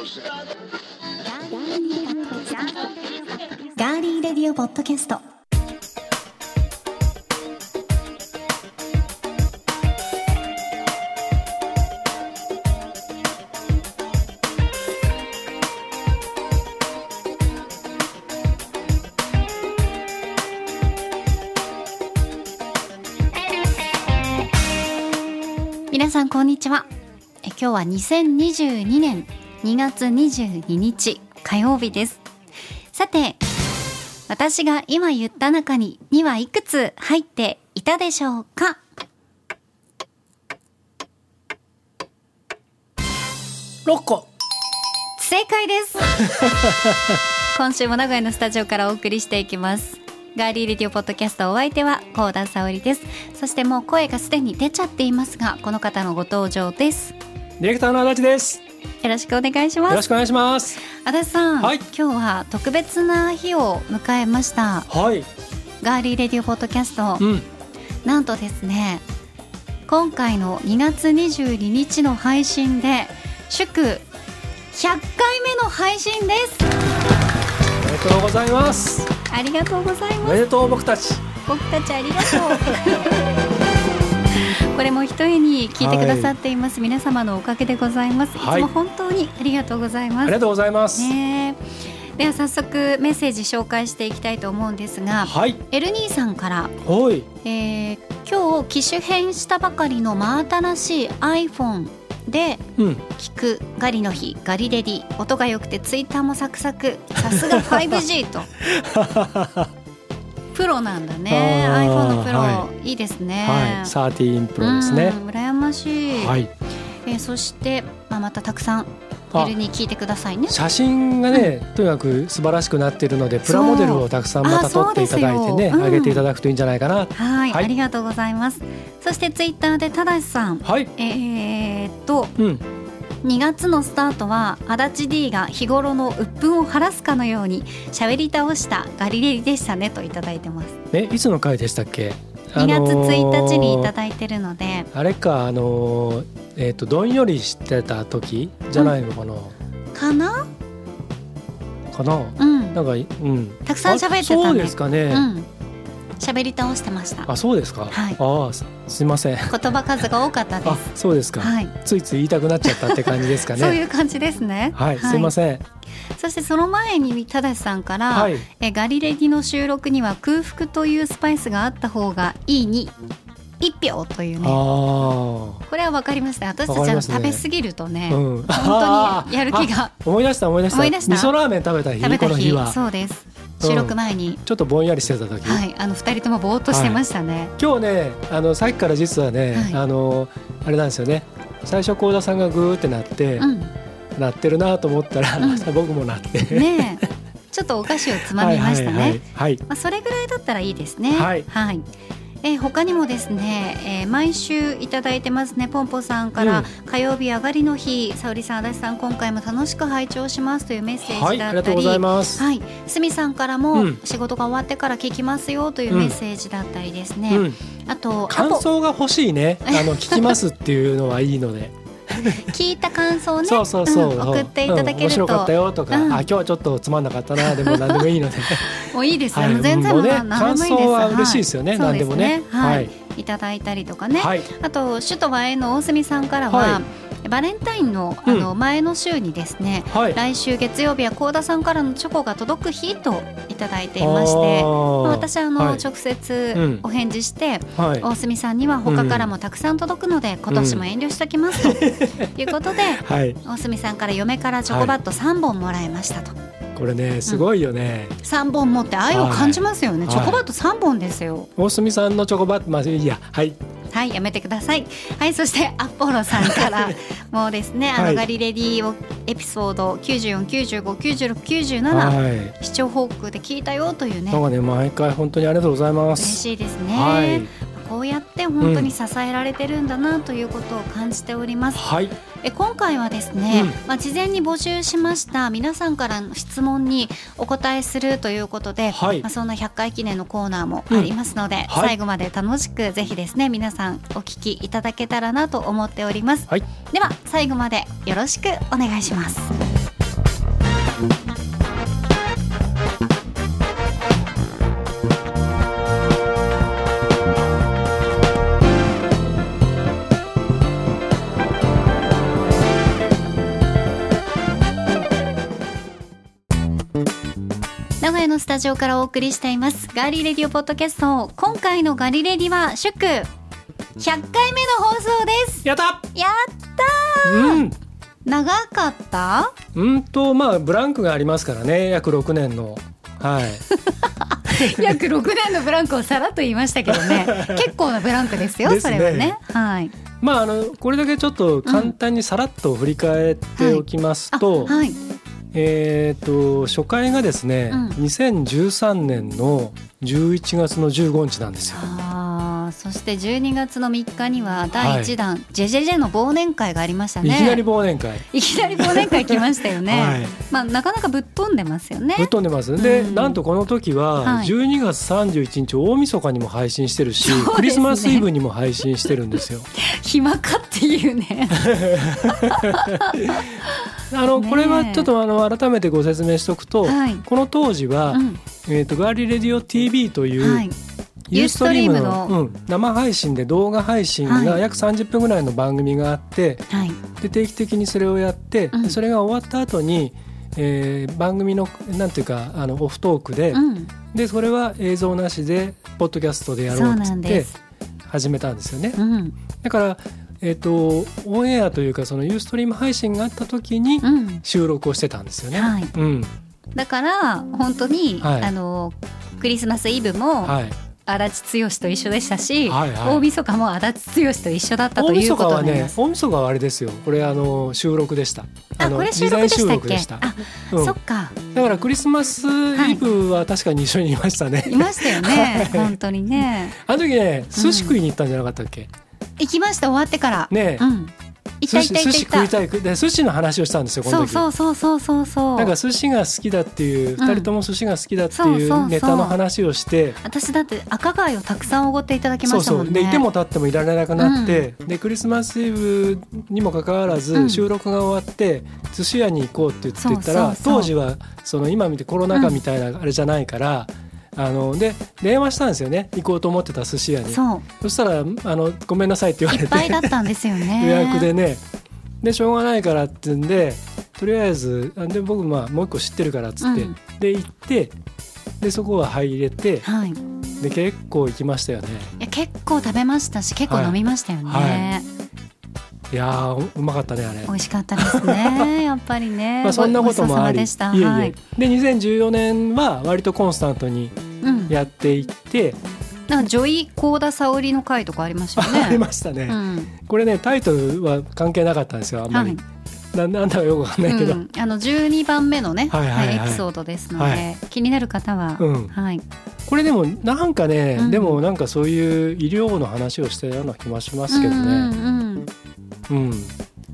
ガーリーレディオポッドキャスト。皆さんこんにちは。え今日は2022年2月22日火曜日です。さて私が今言った中に2はいくつ入っていたでしょうか？6個。正解です。今週も名古屋のスタジオからお送りしていきます。ガーリーレディオポッドキャストお相手は高田沙織です。そしてもう声がすでに出ちゃっていますがこの方のご登場です。ディレクターの足立ですよろしくお願いします。よろしくお願いします。足立さん、はい。今日は特別な日を迎えました。はい。ガーリーレディオポッドキャスト、うん。なんとですね今回の2月22日の配信で祝100回目の配信です。おめでとうございます。ありがとうございます。おめでとう僕たち。僕たちありがとう これも一重に聞いてくださっています、皆様のおかげでございます、はい。いつも本当にありがとうございます。ありがとうございます、ねえ。では早速メッセージ紹介していきたいと思うんですがはい。エルニーさんから。ほい。えー今日機種変したばかりの真新しい iPhone でうん。聞くガリの日ガリレディ。音が良くてツイッターもサクサク。さすが 5G と プロなんだね。iPhone のプロ、、はいいですね。はい。13プロですね。うん羨ましい、はい。えーそして、まあ、またたくさんあ。エルに聞いてくださいね。写真がね、とにかく素晴らしくなっているのでプラモデルをたくさんまた撮っていただいてねあそうん。上げていただくといいんじゃないかな。はい、はい。ありがとうございます。そしてツイッターでただしさん。はい。えー、っとうん2月のスタートは足立 D が日頃の鬱憤を晴らすかのように喋り倒したガリレリでしたねといただいてます。えいつの回でしたっけ？2月1日にいたいだいてるので、あれかあのーえっ、とどんよりしてた時？じゃないのかな、かな？かな？うん。なんかうん。たくさん喋ってたね。あそうですかね、うん喋り倒してました。あそうですか、はい。ああすすいません。言葉数が多かったであすそうですか、はい、ついつい言いたくなっちゃったって感じですかね。そういう感じですね。はい、すいません。そしてその前にただしさんから、はい。えガリレディの収録には空腹というスパイスがあった方がいいに一票というあねこれは分かりました私たちはね。食べ過ぎるとね、あうん。本当にやる気が。あ思い出した思い出した。味噌ラーメン食べた日食べた日。この日は。そうです。収録前に、ちょっとぼんやりしてた時、はい。あの二人ともぼーっとしてましたね、今日ねあのさっきから実はね、はい。あのあれなんですよね。最初幸田さんがグーってなって、うん。なってるなと思ったら、うん。僕もなって。ねえ。ちょっとお菓子をつまみましたね、はいはいはいはい。まあ、それぐらいだったらいいですね。はいえー他にもですね、えー毎週いただいてますねポンポさんから、火曜日上がりの日沙織さん足立さん今回も楽しく拝聴しますというメッセーはいジだったりありがとうございます、はい、すみさんからも、うん。仕事が終わってから聞きますよというメッセージだったりですね、うん、あと感想が欲しいね。あの聞きますっていうのはいいので 聞いた感想をね。そうそうそう、ん送っていただけると、うん面白かったよとか、うん。あ今日はちょっとつまんなかったな でも何でもいいので。もういいですよ、はい全然もうね感想は嬉しいですよねは何でもね。そうすはい、はい。い、ただいたりとかね、はい。あと首都和への大隅さんからは、はバレンタインのあの前の週にですね、はい。来週月曜日は幸田さんからのチョコが届く日といただいていましてまあ私はあの、はい。直う接ん。お返事して、はい。大隅さんには他からもたくさん届くので、今年も遠慮しときますと。いうことではい。大隅さんから嫁からチョコバット3本もらいましたと、これねすごいよね、3本持って愛を感じますよね、はい。チョコバット3本ですよ。大隅さんのチョコバットまあいいや。はいはいやめてください。はいそしてアポロさんから もうですねあの、はいガリレディをエピソード94959697、はい。視聴報告で聞いたよというね。なんかね毎回本当にありがとうございま嬉すしいですね、はいこうやって本当に支えられてるんだなということを感じております、はい。え今回はですね、うん。まあ、事前に募集しました。皆さんからの質問にお答えするということで、はい。まあ、そんな100回記念のコーナーもありますので、はい。最後まで楽しくぜひですね皆さんお聞きいただけたらなと思っております、はい。では最後までよろしくお願いします名古屋のスタジオからお送りしていますガーリーレディオポッドキャスト。今回のガリレディは祝100回目の放送です。やった！やったー、うん、長かった？うんとまあブランクがありますからね。約6年の。はい。約6年のブランクをさらっと言いましたけどね。結構なブランクですよ、ね、それはね。はい。まああのこれだけちょっと簡単にさらっと振り返っておきますと、うん。はいはいえーと、初回がですね、うん、2013年の11月の15日なんですよ。あそして12月の3日には第1弾、はい、ジェジェジェの忘年会がありましたね。いきなり忘年会。いきなり忘年会来ましたよね。はい、まあなかなかぶっ飛んでますよね。ぶっ飛んでます。で、うん、なんとこの時は12月31日大晦日にも配信してるし、はい、クリスマスイブにも配信してるんですよ。暇かっていうね。あのこれはちょっとあの改めてご説明しておくと、はい、この当時は、うん、えーと、ガーリーレディオ TV という、はい、ユーストリームのうん、生配信で動画配信が約30分ぐらいの番組があって、はい、で定期的にそれをやって、うん、それが終わった後に、えー、番組のなんていうかあのオフトークで、うん、でそれは映像なしでポッドキャストでやろうっって始めたんですよね。だからえーと、オンエアというかそのユーストリーム配信があった時に収録をしてたんですよね。うんはい。うん、だから本当に、はい、あのクリスマスイブも、はい、足立剛と一緒でしたし、はいはい、大晦日も足立剛と一緒だったということで、ね、大晦日はあれですよ。これあの収録でした。あのこれ収録でしたっけ？あ、うん、そっか。だからクリスマスイブは確かに一緒にいましたね、い、ましたよね、本当にね。あの時ね寿司食いに行ったんじゃなかったっけ、うん行きました。終わってから。ねうん、行った行った行った寿司食いたい。で寿司の話をしたんですよこの時。そうそうそうそうそう。なんか寿司が好きだっていう二、人とも寿司が好きだっていうネタの話をして。私だって赤貝をたくさんおごっていただきましたもんね。でいても立ってもいられなくなって、でクリスマスイブにもかかわらず、収録が終わって寿司屋に行こうって言ってたら当時はその今見てコロナ禍みたいなあれじゃないから、あので電話したんですよね。行こうと思ってた寿司屋に。そしたらあの「ごめんなさい」って言われて。いっぱいだったんですよね。予約でね。でしょうがないからってんでとりあえずで僕まあもう一個知ってるからっつって、うん、で行ってでそこは入れて、はい、で結構行きましたよね。いや結構食べましたし結構飲みましたよね、はいはいいやうまかったねあれ。美味しかったですね やっぱりね。まあそんなこともあり。いえいえ、はい、で2014年は割とコンスタントにやっていって、うん、なんか女医幸田沙織の回とかありましたね。ありましたね、うん、これねタイトルは関係なかったんですよあんまり、はい。ななんだかよくわかんないけど、うん、あの12番目のね、はいはいはい、エピソードですので、はい、気になる方は、うん、はい、これでもなんかね、うん、でもなんかそういう医療の話をしたような気もしますけどね。うん、うんうん、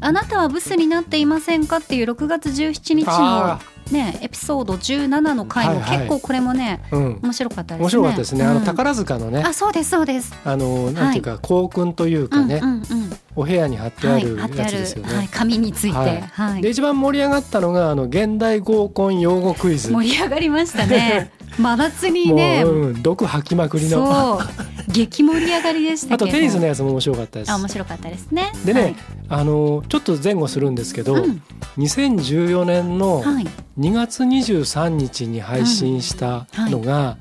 あなたはブスになっていませんか？っていう6月17日のねエピソード17の回も結構これもね、はいはい、面白かったですね。面白かったですね。あの宝塚のね。あそうですそうです。あのなんていうか校訓というかね、うんうんうん、お部屋に貼ってあるやつですよね。はい、紙について。はい。で一番盛り上がったのがあの現代合コン用語クイズ。盛り上がりましたね。真夏にね、うん、毒吐きまくりの。激盛り上がりでしたあとテニスのやつも面白かったです。あ面白かったですね。でね、はい、あのちょっと前後するんですけど、うん、2014年の2月23日に配信したのが、は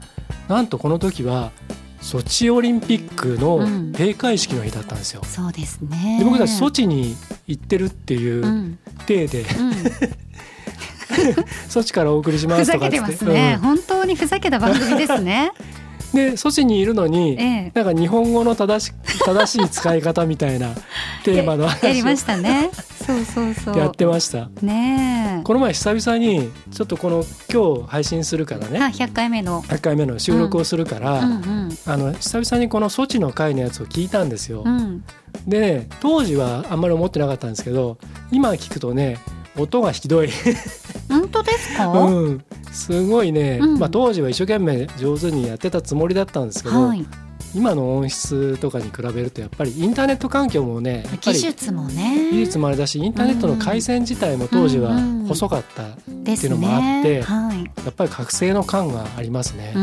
い、なんとこの時はソチオリンピックの閉会式の日だったんですよ。うん、そうですね。で僕たちソチに行ってるっていう体で、うん、ソチからお送りしますとかふざけてますね、本当にふざけた番組ですね。でソチにいるのに、ええ、なんか日本語の正し正しい使い方みたいな テーマの話やりましたね。そうそうそう。やってました。ねこの前久々にちょっとこの今日配信するからね。あ100回目の。100回目の収録をするから、うん。うんうん、あの久々にこのソチの回のやつを聞いたんですよ。うん、で当時はあんまり思ってなかったんですけど今聞くとね音がひどい。本当ですか、うん、すごいね、うん、まあ、当時は一生懸命上手にやってたつもりだったんですけど、はい、今の音質とかに比べるとやっぱりインターネット環境もね技術もね。技術もあれだしインターネットの回線自体も当時は細かったっていうのもあって、ね。はい、やっぱり覚醒の感がありますね。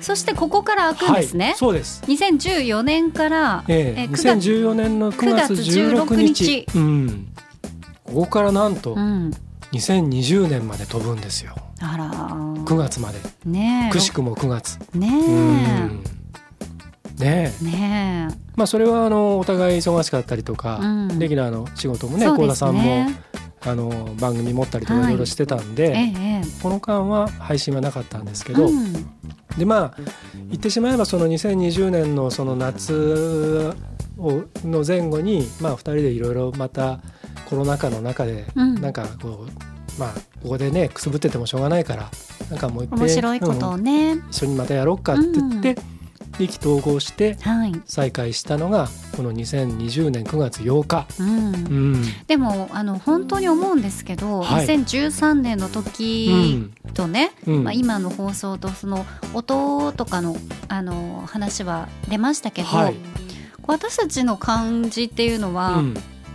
そしてここから開くんですね。はい、そうです。2014年から、ええ。え2014年の9月16日。日。うん。ここからなんと2020年まで飛ぶんですよ。あら。9月まで。ねくしくも9月。ねねねまあそれはあのお互い忙しかったりとか、うん、レギュラーの仕事もね幸、田さんもあの番組持ったりとかい。ろいろしてたんで、はいええ、この間は配信はなかったんですけど、うん、でまあ言ってしまえばその2020年のその夏をの前後に、まあ、2人でいろいろまたコロナ禍の中で、なんかこうまあここでねくすぶっててもしょうがないからなんかもう一回面白いことをね、うん、一緒にまたやろうかって言って、意気投合して再開したのがこの2020年9月8日、でもあの本当に思うんですけど、はい、2013年の時とね、うん、まあ、今の放送とその音とかのあの話は出ましたけど、はい、私たちの感じっていうのは、こう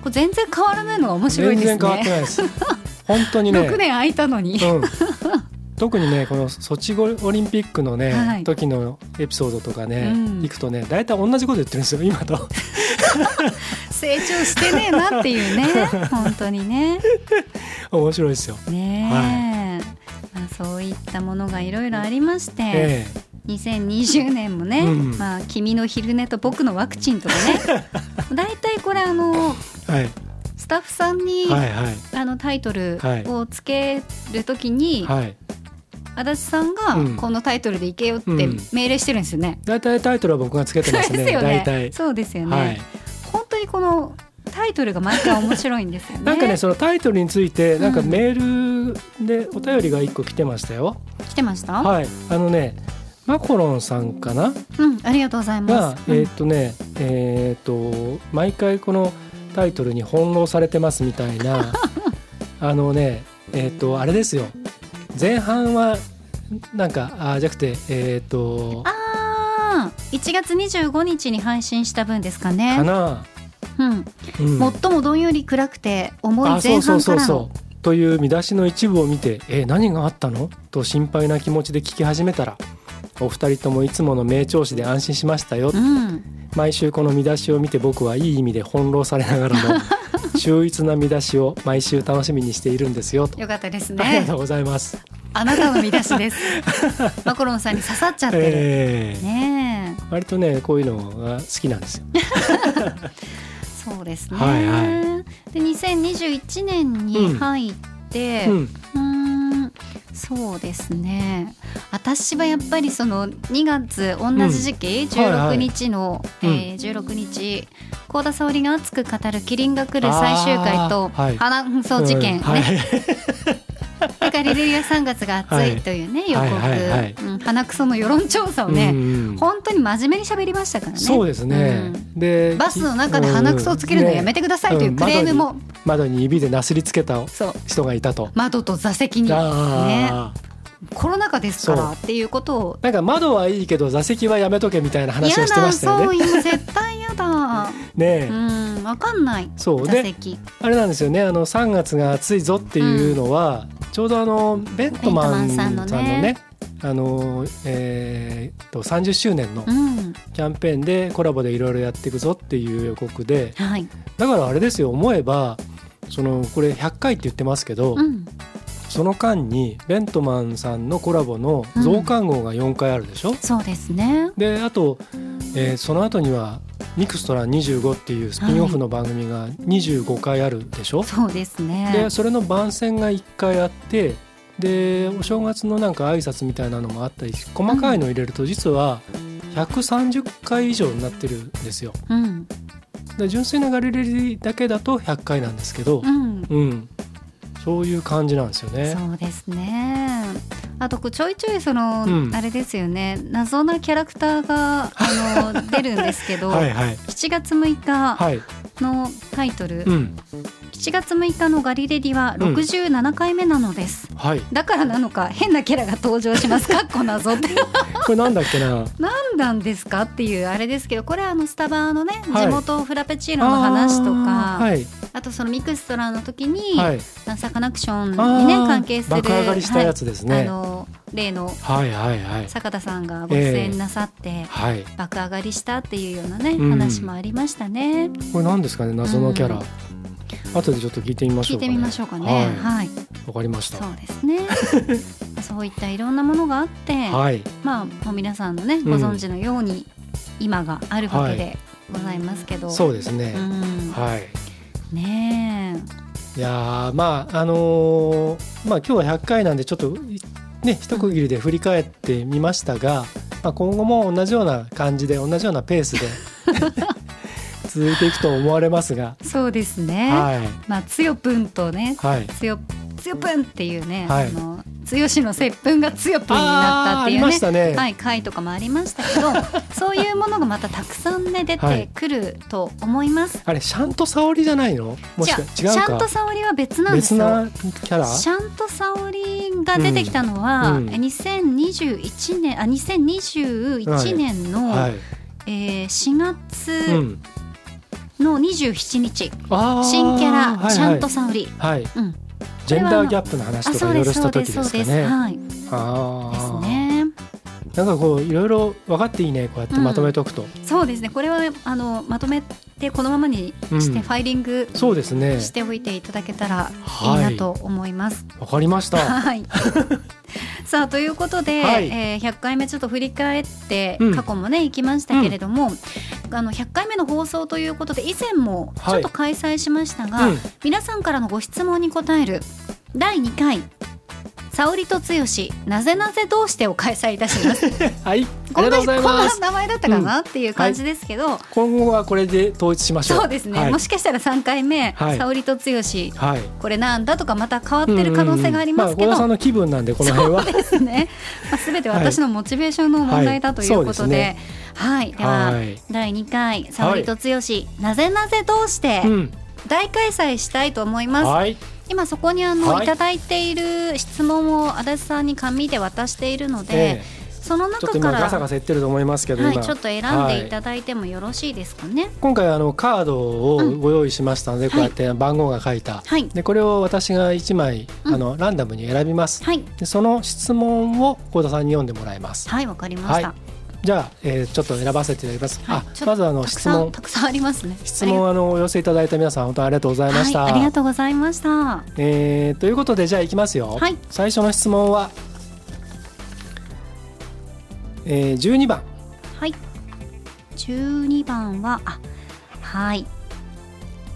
全然変わらないのが面白いですね。全然変わってないです。本当にね。6年空いたのに、うん、特にねこのソチオリンピックのね、はい、時のエピソードとかね、うん、行くとね大体同じこと言ってるんですよ今と。成長してねえなっていうね。本当にね。面白いですよ。ねはい、まあ、そういったものがいろいろありまして、ええ、2020年もね、うん、まあ「君の昼寝と僕のワクチン」とかね 大体これあの、はい、スタッフさんに、はいはい、あのタイトルをつけるときに、はい、足立さんがこのタイトルでいけよって命令してるんですよね。大、体、タイトルは僕がつけてますね。大体そうですよね。はい、本当にこのタイトルが毎回面白いんですよね。なんかねそのタイトルについてなんかメールでお便りが一個来てましたよ。来てました？はい。あのね。マコロンさんかな、うん、ありがとうございます。えー、っとね、えー、っと毎回このタイトルに翻弄されてますみたいな あのねえっ、とあれですよ。前半はなんかあじゃなくてえっ、ー、とああ1月25日に配信した分ですかね。かな、うん、うん、最もどんより暗くて重い前半からの。という見出しの一部を見て「えー、何があったの?」と心配な気持ちで聞き始めたらお二人ともいつもの名調子で安心しましたよ、うん、毎週この見出しを見て僕はいい意味で翻弄されながらも秀逸な見出しを毎週楽しみにしているんですよ。よかったですね。ありがとうございます。あなたの見出しです。マコロンさんに刺さっちゃってる、えー、ね割とねこういうのが好きなんですよ。そうですね、はいはい、で2021年に入って、うん、うんそうですね。私はやっぱりその2月同じ時期、うん、16日の、はいはい、えー、16日幸田沙織が熱く語る「キリンが来る」最終回と「花紛争事件」ね、うん。はい ガリレイア3月が暑いというね、予告、鼻くその世論調査をね、本当に真面目に喋りましたからね。そうですね、でバスの中で鼻くそをつけるのやめてくださいというクレームも、窓に指でなすりつけた人がいたと。窓と座席に。ね。コロナ禍ですからっていうことを。なんか窓はいいけど座席はやめとけみたいな話をしてましたよね。そう絶対嫌だ。ねうん。わかんない。そう。であれなんですよね。あの3月が暑いぞっていうのは、うん、ちょうどあのベントマンさんのねあのえー、と30周年のキャンペーンでコラボでいろいろやっていくぞっていう予告で、はい、だからあれですよ思えばそのこれ100回って言ってますけど、うん、その間にベントマンさんのコラボの増刊号が4回あるでしょ、うん、そうですね。であと、えー、その後には「ミクストラ25」っていうスピンオフの番組が25回あるでしょ、はい、そうですね。でそれの番宣が1回あってでお正月のなんか挨拶みたいなのもあったり細かいの入れると実は130回以上になってるんですよ。うん、で純粋なガリレリだけだと100回なんですけど、うん、うん、そういう感じなんですよね。そうですね。あとちょいちょいその、うん、あれですよね。謎なキャラクターがあの 出るんですけどはい、はい、7月6日のタイトル、はいうん。7月6日のガリレディは67回目なのです、うんはい、だからなのか変なキャラが登場します。かっこ謎って。これなんだっけな？何なんですかっていうあれですけどこれはあのスタバのね、地元フラペチーノの話とか。あ,、あとそのミクストラの時に、はい、サカナクションにね関係する爆上がりしたやつですね、あの例の坂田さんがご出演なさって、爆上がりしたっていうようなね、話もありましたね。これ何ですかね謎のキャラ、後でちょっと聞いてみましょう、ね、聞いてみましょうかね。はい。わ、かりました。そうですね。そういったいろんなものがあって、はい、まあもう皆さんのねご存知のように今があるわけでございますけど、そうですね、うん、はい。ねいやまああのー、まあ今日は100回なんでちょっとね一区切りで振り返ってみましたが、まあ、今後も同じような感じで同じようなペースで 続いていくと思われますが。そうですね、はい、まあつよぷんとね、はい、つよつよぷんっていうね、はい、あの剛の接吻が強ぷんになったっていうね、ね、はい、回とかもありましたけど そういうものがまたたくさんね出てくると思います、はい、あれシャントサオリじゃないの？もしか違うシャントサオリは別なんですよ。キャラ？シャントサオリが出てきたのは、うん。うん、2021年あ2021年の、はい、えー、4月、の27日、新キャラ、はいはい、シャントサオリ、はい。うん、ジェンダーギャップの話とかいろいろした時ですかね。はい、あですね。なんかこういろいろ分かっていいねこうやってまとめておくと、うん、そうですね。これはあのまとめてこのままにしてファイリング、うん、そうですね。しておいていただけたらい。いなと思います。わ、はい、かりました。はい。さあということで、はい、えー、100回目ちょっと振り返って過去もね、うん、行きましたけれども、うん、あの100回目の放送ということで以前もちょっと開催しましたが、はいうん、皆さんからのご質問に答える第2回沙織と剛なぜなぜどうしてを開催いたします。はい。こんなこんな名前だったかな、うん、っていう感じですけど、はい、今後はこれで統一しましょう。そうですね。はい、もしかしたら3回目、はい、沙織と剛、はい、これなんだとかまた変わってる可能性がありますけど、うんうん、まあ、さんの気分なんでこの辺は。そうですね。まあすべて私のモチベーションの問題だということで。ね、はい、では、第2回沙織と剛、なぜなぜどうして、大開催したいと思います。はい今そこにあの、はい、いただいている質問を足立さんに紙で渡しているので、えーその中からガサガサ言ってると思いますけど、はい、ちょっと選んでいただいてもよろしいですかね、はい、今回あのカードをご用意しましたので、うん、こうやって番号が書いた、はい、でこれを私が1枚、あのランダムに選びます、はい、でその質問を幸田さんに読んでもらいます。はいわかりました、じゃあ、えー、ちょっと選ばせていただきます。はい、あ、まずあの質問たくさんありますね。質問あのお寄せいただいた皆さん本当ありがとうございました。はい、ありがとうございました。えー、ということでじゃあいきますよ。はい。最初の質問は、えー、12番。はい。12番はあはい。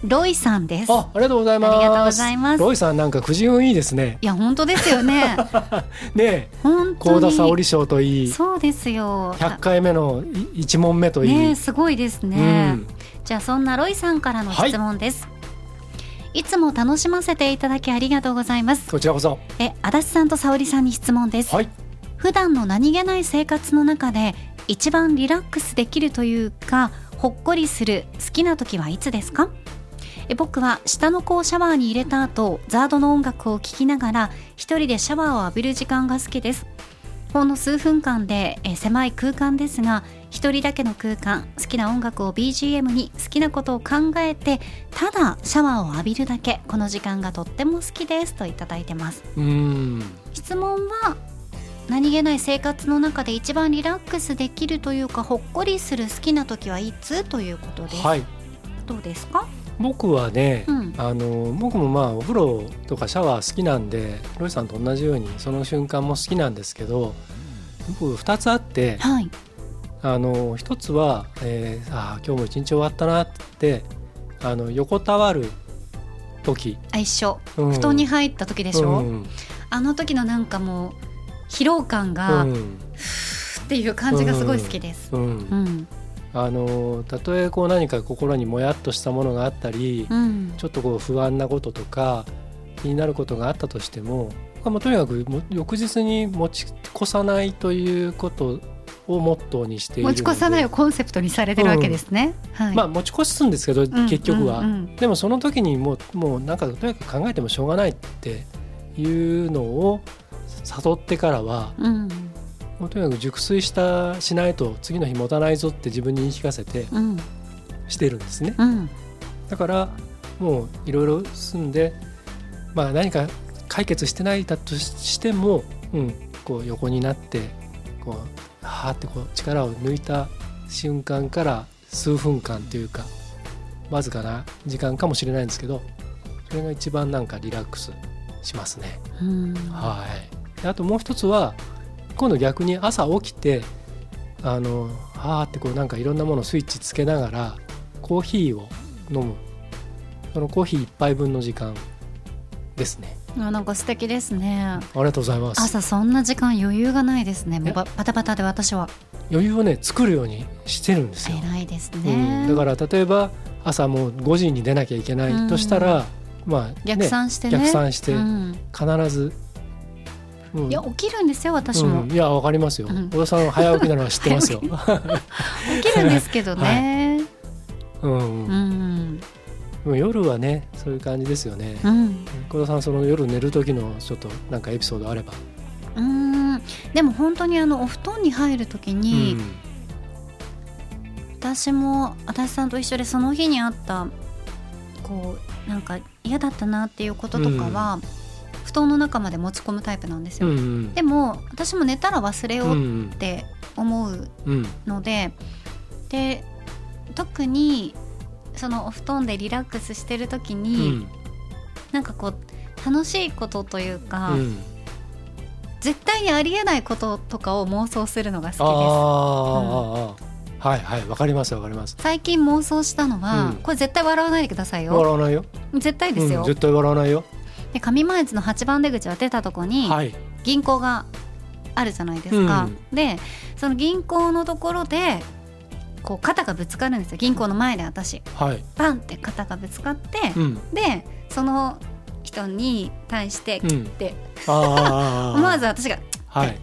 ロイさんです。あ、ありがとうございます。ありがとうございます。ロイさんなんかくじ運いいですね。いや本当ですよね。ね、本当田沙織賞といい。そうですよ。100回目の1問目といい。ね、すごいですね。うん、じゃあそんなロイさんからの質問です。はい、いつも楽しませていただきありがとうございます。こちらこそ。え、足立さんと沙織さんに質問です。はい。普段の何気ない生活の中で一番リラックスできるというかほっこりする好きな時はいつですか？え僕は下の子をシャワーに入れた後ザードの音楽を聴きながら一人でシャワーを浴びる時間が好きです。ほんの数分間でえ狭い空間ですが一人だけの空間好きな音楽を BGM に好きなことを考えてただシャワーを浴びるだけこの時間がとっても好きですといただいてます。質問は何気ない生活の中で一番リラックスできるというかほっこりする好きな時はいつ？ということです、はい、どうですか？僕はね、うん、あの僕もまあお風呂とかシャワー好きなんでロイさんと同じようにその瞬間も好きなんですけど僕2つあって、はい、あの1つは、えー、あ今日も一日終わったなってあの横たわる時。あ一緒、うん、布団に入った時でしょ、うん、あの時のなんかもう疲労感が、うん、っていう感じがすごい好きです。うんあのたとえこう何か心にもやっとしたものがあったり、うん、ちょっとこう不安なこととか気になることがあったとしてももとにかく翌日に持ち越さないということをモットーにしている持ち越さないをコンセプトにされてるわけですね。うん。はい、まあ持ち越すんですけど、結局は、うんうん。うん、でもその時にもうもうなんかとにかく考えてもしょうがないっていうのを誘ってからは、うんもうとにかく熟睡したしないと次の日持たないぞって自分に言い聞かせてしてるんですね、うん、だからもういろいろ進んで、まあ、何か解決してないだとしても、うん、こう横になってこうはーってこう力を抜いた瞬間から数分間というかわずかな時間かもしれないんですけどそれが一番なんかリラックスしますね。はい。あともう一つは今度逆に朝起きてあのはあってこうなんかいろんなものスイッチつけながらコーヒーを飲む。そのコーヒー1杯分の時間ですね。あなんか素敵ですね。ありがとうございます。朝そんな時間余裕がないですね。バタバタで私は。余裕をね作るようにしてるんですよ。偉いですね、うん、だから例えば朝もう5時に出なきゃいけないとしたら、うん、まあ、ね、逆算してね。逆算して必ず、うん、いや起きるんですよ私も、いやわかりますよ。小田さん早起きなのは知ってますよ。起きるんですけどね、はい、うん、うん。夜はねそういう感じですよね。うん、小田さんその夜寝る時のちょっとなんかエピソードあれば。うん。でも本当にあのお布団に入る時に、うん、私も足立さんと一緒でその日にあったこうなんか嫌だったなっていうこととかは、うん、布団の中まで持ち込むタイプなんですよ。うんうん、でも私も寝たら忘れようって思うので、で特にそのお布団でリラックスしてる時に、うん、なんかこう楽しいことというか、うん、絶対にありえないこととかを妄想するのが好きです。うん、はいはいわかりますわかります。最近妄想したのは、うん、これ絶対笑わないでくださいよ。笑わないよ。絶対ですよ、絶対笑わないよで上前津の8番出口を出たとこに、はい、銀行があるじゃないですか、でその銀行のところでこう肩がぶつかるんですよ。銀行の前で私、はい、バンって肩がぶつかって、うん、でその人に対して、うん、って。思わず私が、はい、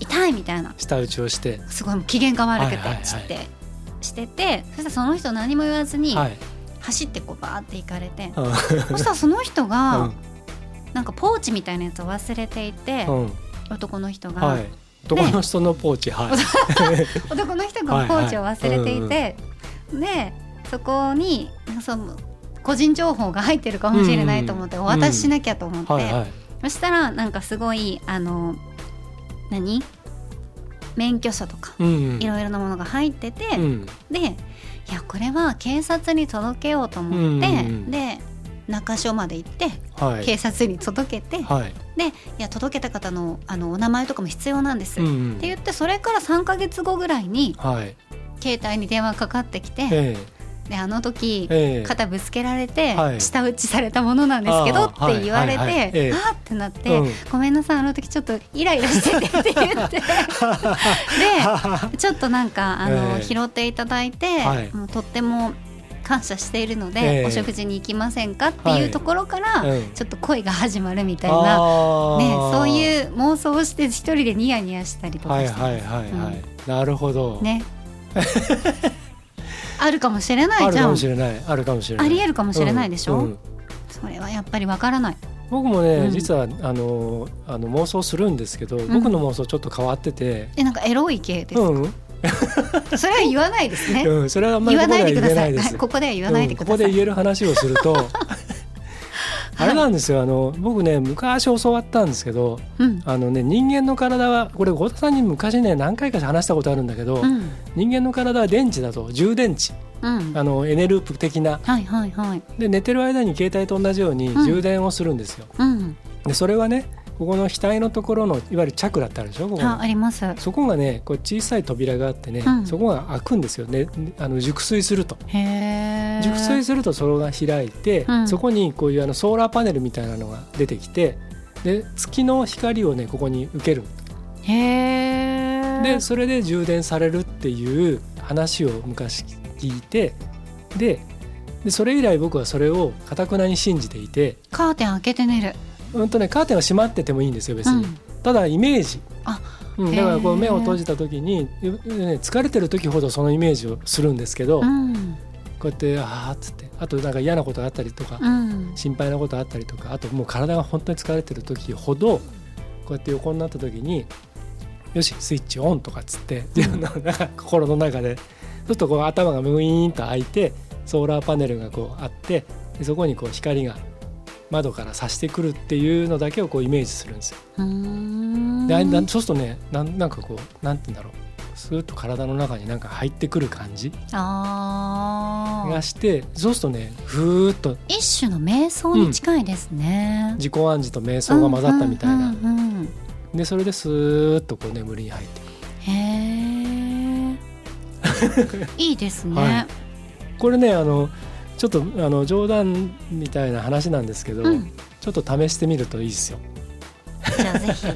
痛いみたいな。舌打ちをして。すごい機嫌が悪くて、はいはい、して。しててそしたらその人何も言わずに、はい、走ってこうバーって行かれて。そしたらその人が、うん、なんかポーチみたいなやつを忘れていて、うん、男の人が。はい。男の人のポーチ、はい、男の人がポーチを忘れていて、でそこにその個人情報が入ってるかもしれないと思ってお渡ししなきゃと思って、そしたらなんかすごいあの何？免許証とか、いろいろなものが入ってて、うん、でいやこれは警察に届けようと思って、うんうん、で中署まで行って、はい、警察に届けて、はい、でいや届けた方のあのお名前とかも必要なんです、うんうん、って言ってそれから3か月後ぐらいに、はい、携帯に電話かかってきて。えーであの時、えー、肩ぶつけられて、はい、舌打ちされたものなんですけどって言われて、はいはい、えー、あってなって、うん、ごめんなさいあの時ちょっとイライラしててって言って でちょっとなんかあの、えー、拾っていただいて、もうとっても感謝しているので、えー、お食事に行きませんかっていうところから、はい、ちょっと恋が始まるみたいな、ね、そういう妄想をして一人でニヤニヤしたりとかしてはいはいはい、はい、なるほど。ね。あるかもしれないじゃん。あるかもしれない。あるかもしれない。ありえるかもしれないでしょ、うん。うん、それはやっぱりわからない。僕もね、うん、実はあのあの妄想するんですけど、僕の妄想ちょっと変わってて。えなんかエロい系ですか、うん それは言わないですね。うん、それはあんまり言わないでください。ここで言わないでください。ここで言える話をすると。あれなんですよあの僕ね昔教わったんですけど、うん、あのね人間の体はこれ太田さんに昔ね何回か話したことあるんだけど、うん、人間の体は電池だと充電池、うん、あのエネループ的な、はいはいはい、で寝てる間に携帯と同じように充電をするんですよ。でそれはねここの額のところのいわゆるチャクラってあるでしょここ。ああります。そこがねこう小さい扉があってね、うん、そこが開くんですよ。ねあの熟睡すると。熟睡するとそれが開いて、うん、そこにこういうあのソーラーパネルみたいなのが出てきてで月の光をねここに受ける。へでそれで充電されるっていう話を昔聞いてででそれ以来僕はそれをかたくなに信じていて。カーテン開けて寝るうんとね、カーテンは閉まっててもいいんですよ別に、うん、ただイメージ。うん、だからこう目を閉じた時に、ね、疲れてる時ほどそのイメージをするんですけど、うん、こうやってああっつってあとなんか嫌なことがあったりとか、うん、心配なことがあったりとかあともう体が本当に疲れてる時ほどこうやって横になった時によしスイッチオンとかっつって自分の中心の中でちょっとこう頭がムイーンと開いてソーラーパネルがこうあってそこにこう光が窓から差してくるっていうのだけをこうイメージするんですよ。でそうするとねなんなんかこうなんて言うんだろう。スーッと体の中になんか入ってくる感じがしてそうするとねふーっと一種の瞑想に近いですね、うん、自己暗示と瞑想が混ざったみたいな。でそれでスーッとこう眠りに入っていくへえ いいですね、はい、これねあのちょっとあの冗談みたいな話なんですけど、うん、ちょっっと試してみるといいですよ。じゃあぜひ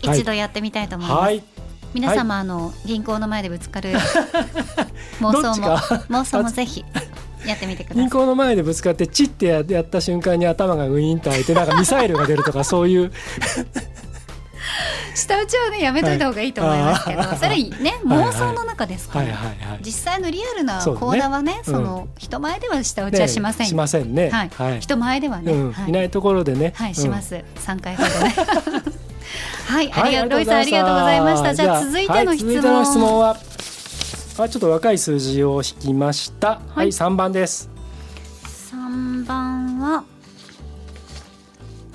一度やってみたいと思います、はい、皆様、はい、あの銀行の前でぶつかる 妄想も妄想もぜひやってみてください。銀行の前でぶつかってチッてやった瞬間に頭がウィーンと開いてなんかミサイルが出るとかそういう 下打ちはねやめといた方がいいと思いますけど、それね妄想の中ですから、実際のリアルな講談はねその人前では下打ちはしません、しませんね、はい、人前ではね、い、ないところでね。はいします、三回ほどね。はい、ありがとう、ロイさん。ありがとうございました。じゃあ続いての質問,、質問はあちょっと若い数字を引きました。はい、三番です。三番は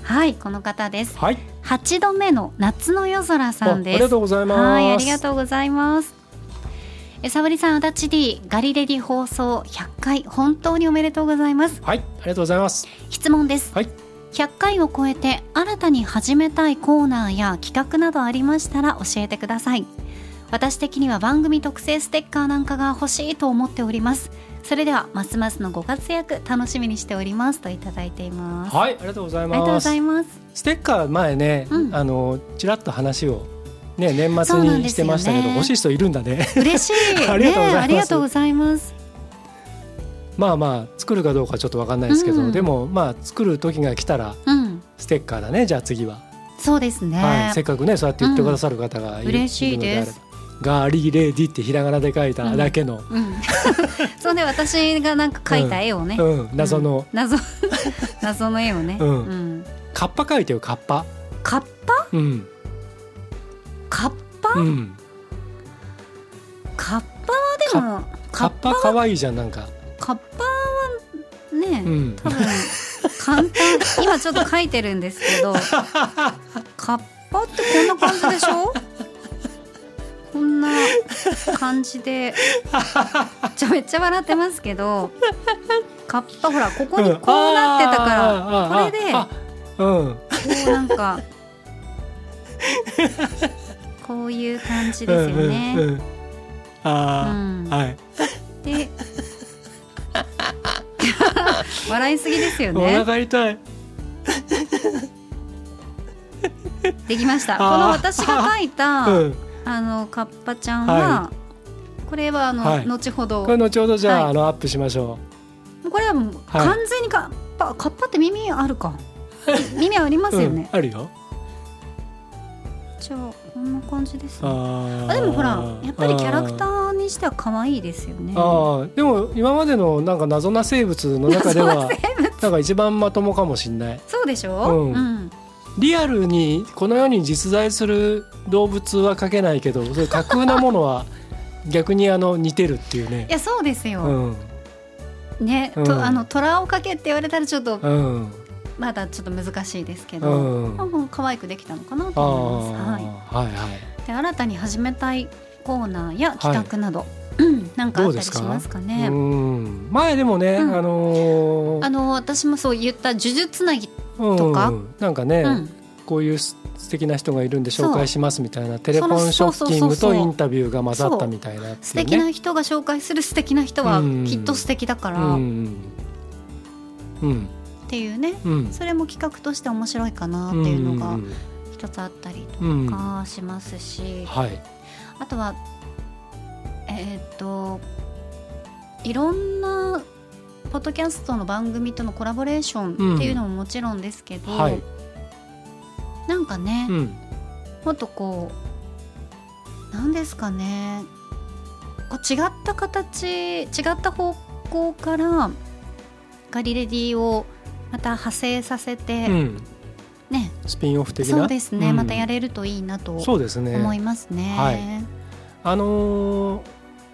はいこの方です。はい八度目の夏の夜空さんです。ありがとうございます。はいありがとうございます。えさぶりさん、足立 D ガリレディ放送100回本当におめでとうございます。はいありがとうございます。質問です。はい。100回を超えて新たに始めたいコーナーや企画などありましたら教えてください。私的には番組特製ステッカーなんかが欲しいと思っておりますそれではますますのご活躍楽しみにしておりますといただいています。はいありがとうございます。ありがとうございます。ステッカー前ね、うん、あのちらっと話をね年末にしてましたけど、ね、欲しい人いるんだね。嬉しい。ありがとうございます、ね、ありがとうございます。まあまあ作るかどうかちょっとわかんないですけど、うん、でもまあ作る時が来たら、うん、ステッカーだねじゃあ次は。そうですね、はい、せっかくねそうやって言ってくださる方がいる,、嬉しいですガーリーレディってひらがなで書いただけの、うん。うん、そうね私がなんか描いた絵をね、うん、謎の、謎 謎の絵をね、うん。カッパ描いてよカッパ。カッパ？うん。カッパ、うん、カッパはでもカッパ可愛いじゃんなんか。カッパはね、うん、多分簡単。今ちょっと書いてるんですけど カッパってこんな感じでしょ？こんな感じでちょめっちゃ笑ってますけどカッパほらここにこうなってたからこれでこうなんかこういう感じですよね。はい。で 笑いすぎですよね。お腹痛い。できました。この私が書いた、うんあのカッパちゃんは、はい、これはあの、はい、後ほど。これ後ほどじゃあ,、あのアップしましょう。これはもう完全にカッパ、カッパって耳あるか。耳ありますよね、うん、あるよ。じゃあこんな感じですね。あでもほらやっぱりキャラクターにしては可愛いですよね。あでも今までのなんか謎な生物の中では なんか一番まともかもしれない。そうでしょ？う、うん、うんリアルにこの世に実在する動物は描けないけどそれ架空なものは 逆にあの似てるっていうね。いやそうですよ。うん、ね、うん、とあの虎を描けって言われたらちょっと、うん、まだちょっと難しいですけど、うん、もう可愛くできたのかなと思います。はい、はいはい。で新たに始めたいコーナーや企画など、は いなんかあったりしますかね？前でもね、あのー、あの私もそう言った呪術つなぎとか、なんかね、こういう素敵な人がいるんで紹介しますみたいなテレフォンショッキングとインタビューが混ざったみたいな、ね、素敵な人が紹介する素敵な人はきっと素敵だから、うんっていうね、それも企画として面白いかなっていうのが一つあったりとかしますし、はい、あとはえっ、といろんなポッドキャストの番組とのコラボレーションっていうのももちろんですけど、うんはい、なんかね、うん、もっとこう何ですかねこう違った形違った方向からガリレディをまた派生させて、うん、ね。スピンオフ的な？そうですね、またやれるといいなと思いますね。はい、あのー、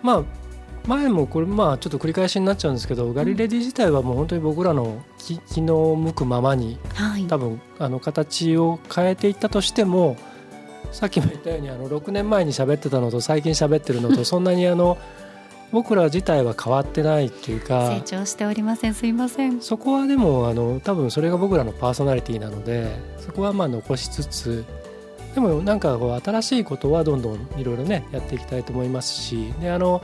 まあ前もこれまあちょっと繰り返しになっちゃうんですけど、ガリレディ自体はもう本当に僕らの気の向くままに、はい、多分あの形を変えていったとしてもさっきも言ったようにあの6年前に喋ってたのと最近喋ってるのと そんなにあの僕ら自体は変わってないっていうか成長しておりません。すいません。そこはでもあの多分それが僕らのパーソナリティなのでそこはまあ残しつつでもなんかこう新しいことはどんどんいろいろねやっていきたいと思いますしであの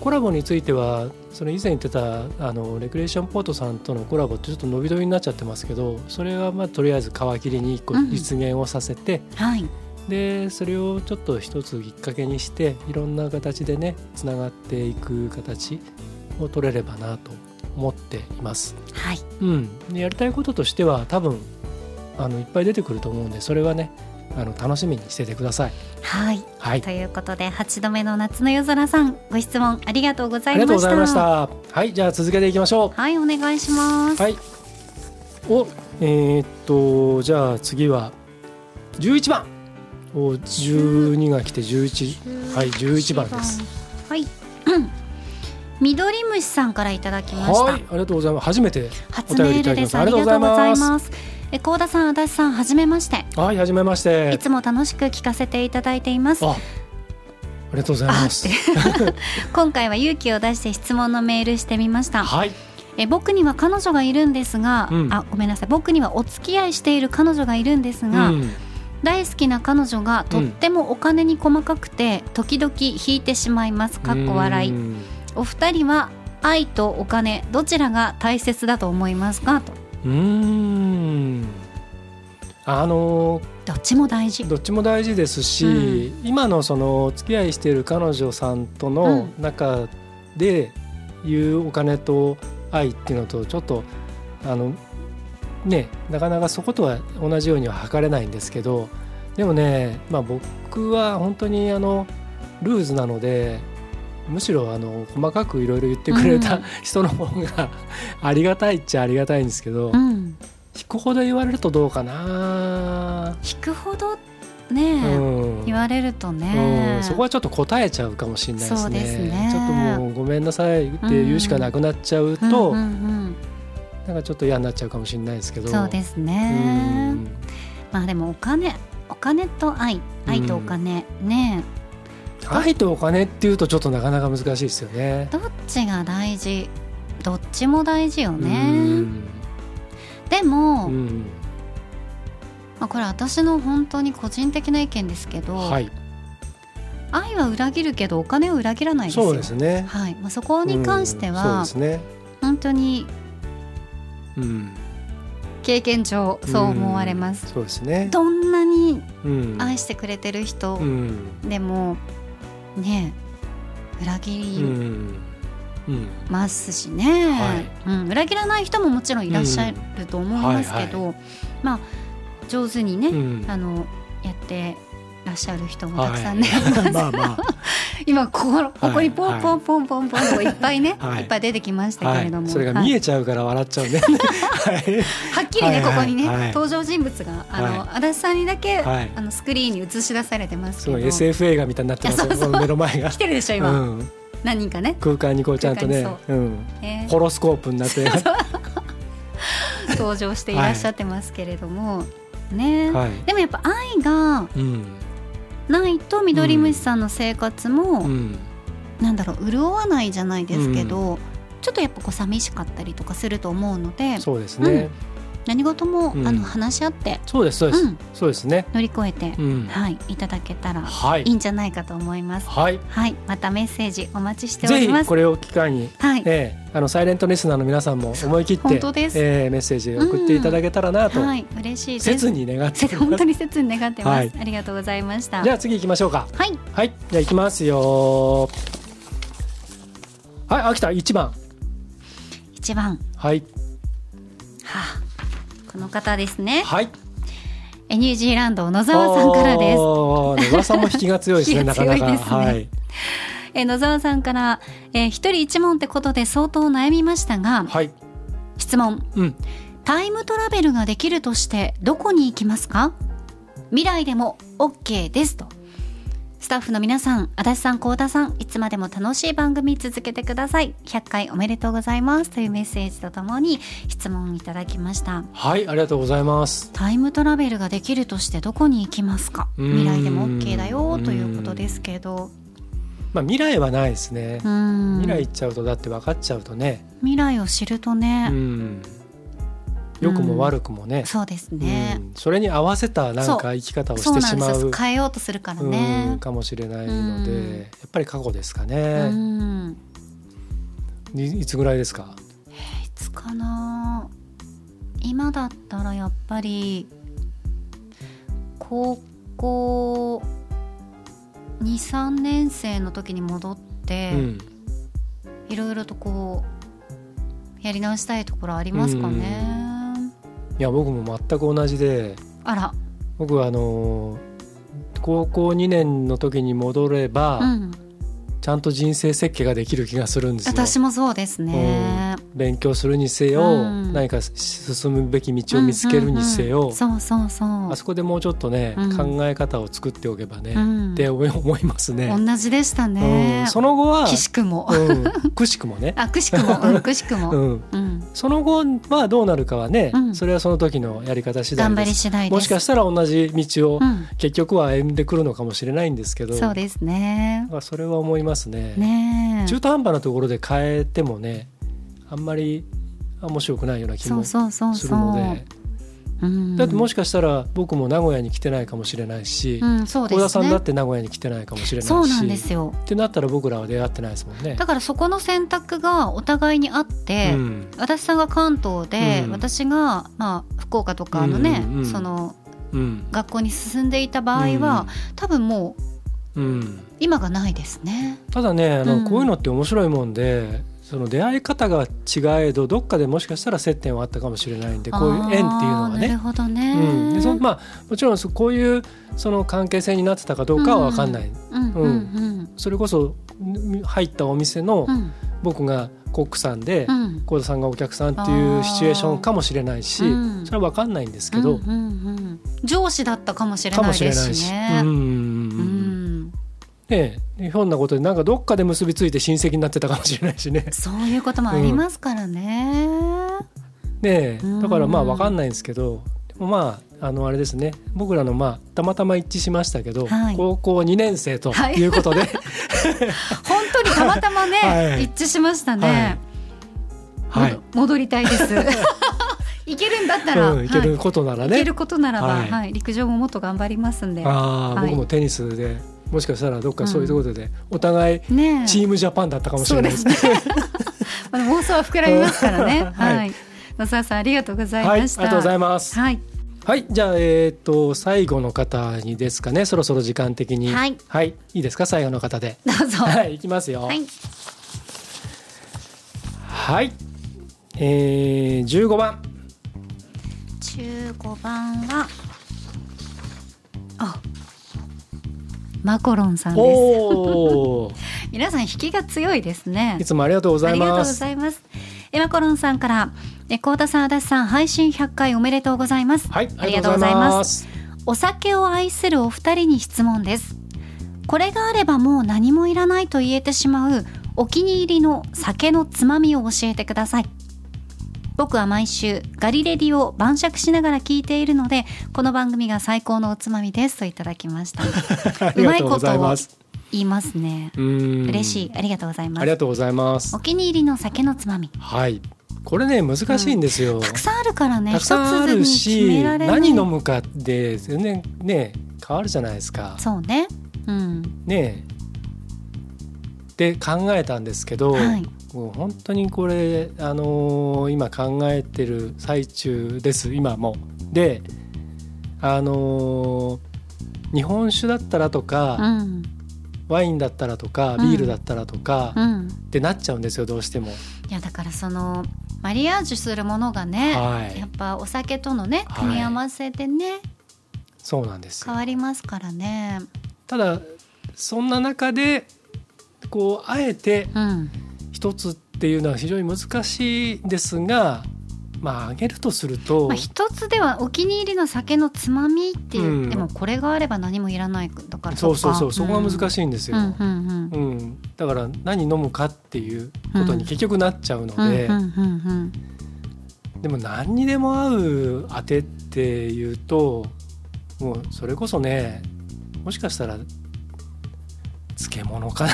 コラボについてはその以前言ってたあのレクリエーションポートさんとのコラボってちょっと伸び伸びになっちゃってますけどそれはまあとりあえず皮切りに一個実現をさせて、うんはい、でそれをちょっと一つきっかけにしていろんな形でねつながっていく形を取れればなと思っています。はい。うん、でやりたいこととしては多分あのいっぱい出てくると思うんでそれはねあの楽しみにしててください。はい、はい、ということで8度目の夏の夜空さんご質問ありがとうございました。ありがとうございました。はいじゃあ続けていきましょう。はいお願いします。はい。おえー、っとじゃあ次は11番。お12が来て11はい11番です。はい。緑虫さんからいただきました。はい、ありがとうございます。初めて初メールです。ありがとうございます。え、高田さん、足立さん、はじめまして。はい、はじめまして。いつも楽しく聞かせていただいています。ありがとうございます。今回は勇気を出して質問のメールしてみました。はい。え僕には彼女がいるんですが、うん、あごめんなさい僕にはお付き合いしている彼女がいるんですが、うん、大好きな彼女がとってもお金に細かくて、うん、時々引いてしまいますかっこ笑いお二人は愛とお金どちらが大切だと思いますか？とうん。あのどっちも大事。どっちも大事ですし、うん、今のそのお付き合いしている彼女さんとの中でいうお金と愛っていうのとちょっとあのねなかなかそことは同じようには測れないんですけどでもね、まあ、僕は本当にあのルーズなのでむしろあの細かくいろいろ言ってくれた、人の方がありがたいっちゃありがたいんですけど、うん、引くほど言われるとどうかな。引くほどね、うん、言われるとね、うん、そこはちょっと答えちゃうかもしれないですね、ね、ちょっともうごめんなさいって言うしかなくなっちゃうと、なんかちょっと嫌になっちゃうかもしれないですけど。そうですね、まあでもお金お金と愛愛とお金、ね愛とお金っていうとちょっとなかなか難しいですよね。どっちが大事？どっちも大事よね。でも、まあ、これ私の本当に個人的な意見ですけど、はい、愛は裏切るけどお金を裏切らないですよ。そうですね、はい。まあ、そこに関しては、ね、本当に、うん、経験上そう思われます、うん、そうですね。どんなに愛してくれてる人でも、ね裏切りますしね、うんはい。うん、裏切らない人ももちろんいらっしゃると思いますけど、まあ上手にね、あのやってらっしゃる人もたくさんね、はい、まあまあ。今ここここにポンポンポンポンポンといっぱいね、はい、いっぱい出てきましたけれども、はい、それが見えちゃうから笑っちゃうね、はっきりねここにね、登場人物があの、足立さんにだけ、あのスクリーンに映し出されてますけど SF 映画みたいになってますよそう目の前が来てるでしょ今、うん、何人かね空間にこうちゃんとね、うん、えー、ホロスコープになって登場していらっしゃってますけれども、ね、でもやっぱ愛が、うんないと緑虫さんの生活も、うん、なんだろう潤わないじゃないですけど、うん、ちょっとやっぱこう寂しかったりとかすると思うのでそうですね、うん、何事も、あの話し合ってそうですそうです、そうですね。乗り越えて、はいいただけたらい。いんじゃないかと思います。はい、はい、またメッセージお待ちしております。これを機会に、はい、えー、あのサイレントリスナーの皆さんも思い切って、えー、メッセージ送っていただけたらなと、はい、嬉しい切に願って本当に切に願ってます、ありがとうございました。じゃあ次行きましょうか。はい、はい、じゃあ行きますよ。はい、秋田一番。一番。はい。の方ですね。はい。ニュージーランド野沢さんからです。野沢さんも 引きが強いですね。なかなか。はい。え野沢さんから、えー、一人一問ってことで相当悩みましたが、はい、質問、うん、タイムトラベルができるとしてどこに行きますか？未来でも OK ですとスタッフの皆さん、足立さん、幸田さん、いつまでも楽しい番組続けてください。100回おめでとうございますというメッセージとともに質問いただきました。はい、ありがとうございます。タイムトラベルができるとしてどこに行きますか？未来でも OK だよということですけど。まあ未来はないですね。未来行っちゃうとだって分かっちゃうとね。未来を知るとね。良くも悪くもね、そうですね、うん、それに合わせたなんか生き方をしてしまう変えようとするからね、かもしれないので、やっぱり過去ですかね、いいつぐらいですか、えー、いつかな。今だったらやっぱり高校23年生の時に戻って、いろいろとこうやり直したいところありますかね、いや僕も全く同じで。あら。僕はあの高校2年の時に戻れば、うん。ちゃんと人生設計ができる気がするんですよ。私もそうですね。うん、勉強するにせよ、うん、何か進むべき道を見つけるにせよ、うんうんうん、そうそうそう。あそこでもうちょっとね、うん、考え方を作っておけばね、って思いますね。同じでしたね。その後はくしくも、くしくもね。あくしくも、くしくも、うんその後はどうなるかはね、それはその時のやり方次第頑張り次第もしかしたら同じ道を結局は歩んでくるのかもしれないんですけど、そうですね。それは思いますね。ね中途半端なところで変えてもねあんまり面白くないような気もするので。だってもしかしたら僕も名古屋に来てないかもしれないし、うんね、小田さんだって名古屋に来てないかもしれないしそうなんですよ。ってなったら僕らは出会ってないですもんね。だからそこの選択がお互いにあって、うん、私さんが関東で、うん、私が、まあ、福岡とかのね、うんうんうん、その、学校に進んでいた場合は、多分もううん、今がないですね。ただねあの、うん、こういうのって面白いもんでその出会い方が違えどどっかでもしかしたら接点はあったかもしれないんでこういう縁っていうのはね。なるほどね、うん、でそまあ、もちろんこういうその関係性になってたかどうかは分かんない、うんそれこそ入ったお店の僕がコックさんで幸田さんがお客さんっていうシチュエーションかもしれないし、それは分かんないんですけど、上司だったかもしれないですしね。うんねひょんなことでなんかどっかで結びついて親戚になってたかもしれないしね。そういうこともありますからね、うん、ねだからまあ分かんないんですけどまああのあれですね。僕らのまあたまたま一致しましたけど、はい、高校2年生とい。うことで、はい、本当にたまたまね、はい、一致しましたね、はい、戻りたいです。いけるんだったら、うん、いけることならね、い。けることならば、はい。陸上ももっと頑張りますんで。あ、僕もテニスでもしかしたらどっかそういうところでお互いチームジャパンだったかもしれないですね。妄想は膨らみますからね。はい。野沢さんありがとうございました。ありがとうございます。はい。はい、じゃあ、えっ、ー、と、最後の方にですかね、そろそろ時間的に。はい。はい、いいですか、最後の方で。どうぞ。はい、いきますよ。はい。はい。ええー、十五番。十五番は。あ。マコロンさんです。皆さん引きが強いですね。いつもありがとうございます。ありがとうございます。えマコロンさんからえコータさん足立さん配信100回おめでとうございます。はいありがとうございます。お酒を愛するお二人に質問です。これがあればもう何もいらないと言えてしまうお気に入りの酒のつまみを教えてください僕は毎週ガリレディを晩酌しながら聞いているのでこの番組が最高のおつまみですといただきました。うまいことを言いますね。嬉しい。ありがとうございます。ありがとうございます。お気に入りの酒のつまみ。はい。これね難しいんですよ、うん、たくさんあるからね。たくさんあるし何飲むかで全然ね変わるじゃないですか。そうね。うん。ねで考えたんですけど、はいもう本当にこれ、あのー、今考えてる最中です今も。であのー、日本酒だったらとか、うん、ワインだったらとかビールだったらとか、うん、ってなっちゃうんですよどうしても。いやだからそのマリアージュするものがね、はい、やっぱお酒とのね組み合わせでね、はい、そうなんです変わりますからね。ただそんな中でこうあえて、うん一つっていうのは非常に難しいですがまああげるとすると、まあ、一つではお気に入りの酒のつまみって言っても、うん、これがあれば何もいらないだからそうそうそうそこが難しいんですよ、うんうんうん、だから何飲むかっていうことに結局なっちゃうので、でも何にでも合うあてっていうともうそれこそねもしかしたら漬物かな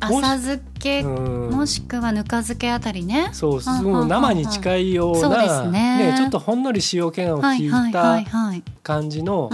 浅漬け、もしくはぬか漬けあたりね。そうすごい生に近いようなね、ね、ちょっとほんのり塩気の効いた感じの、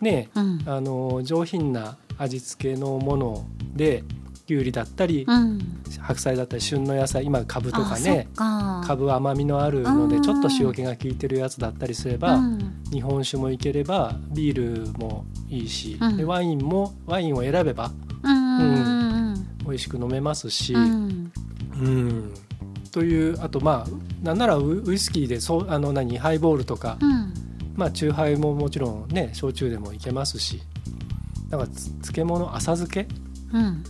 ね、あの上品な味付けのものできゅうりだったり、うん、白菜だったり旬の野菜今かぶとかねか。ぶ甘みのあるのでちょっと塩気が効いてるやつだったりすれば、うん、日本酒もいければビールもいいし、ワインもワインを選べば、うん美味しく飲めますし、うん。というあとまあなんならウイスキーでそうあの何ハイボールとか、まあ酎ハイももちろんね焼酎でもいけますしだから漬物浅漬け、うん、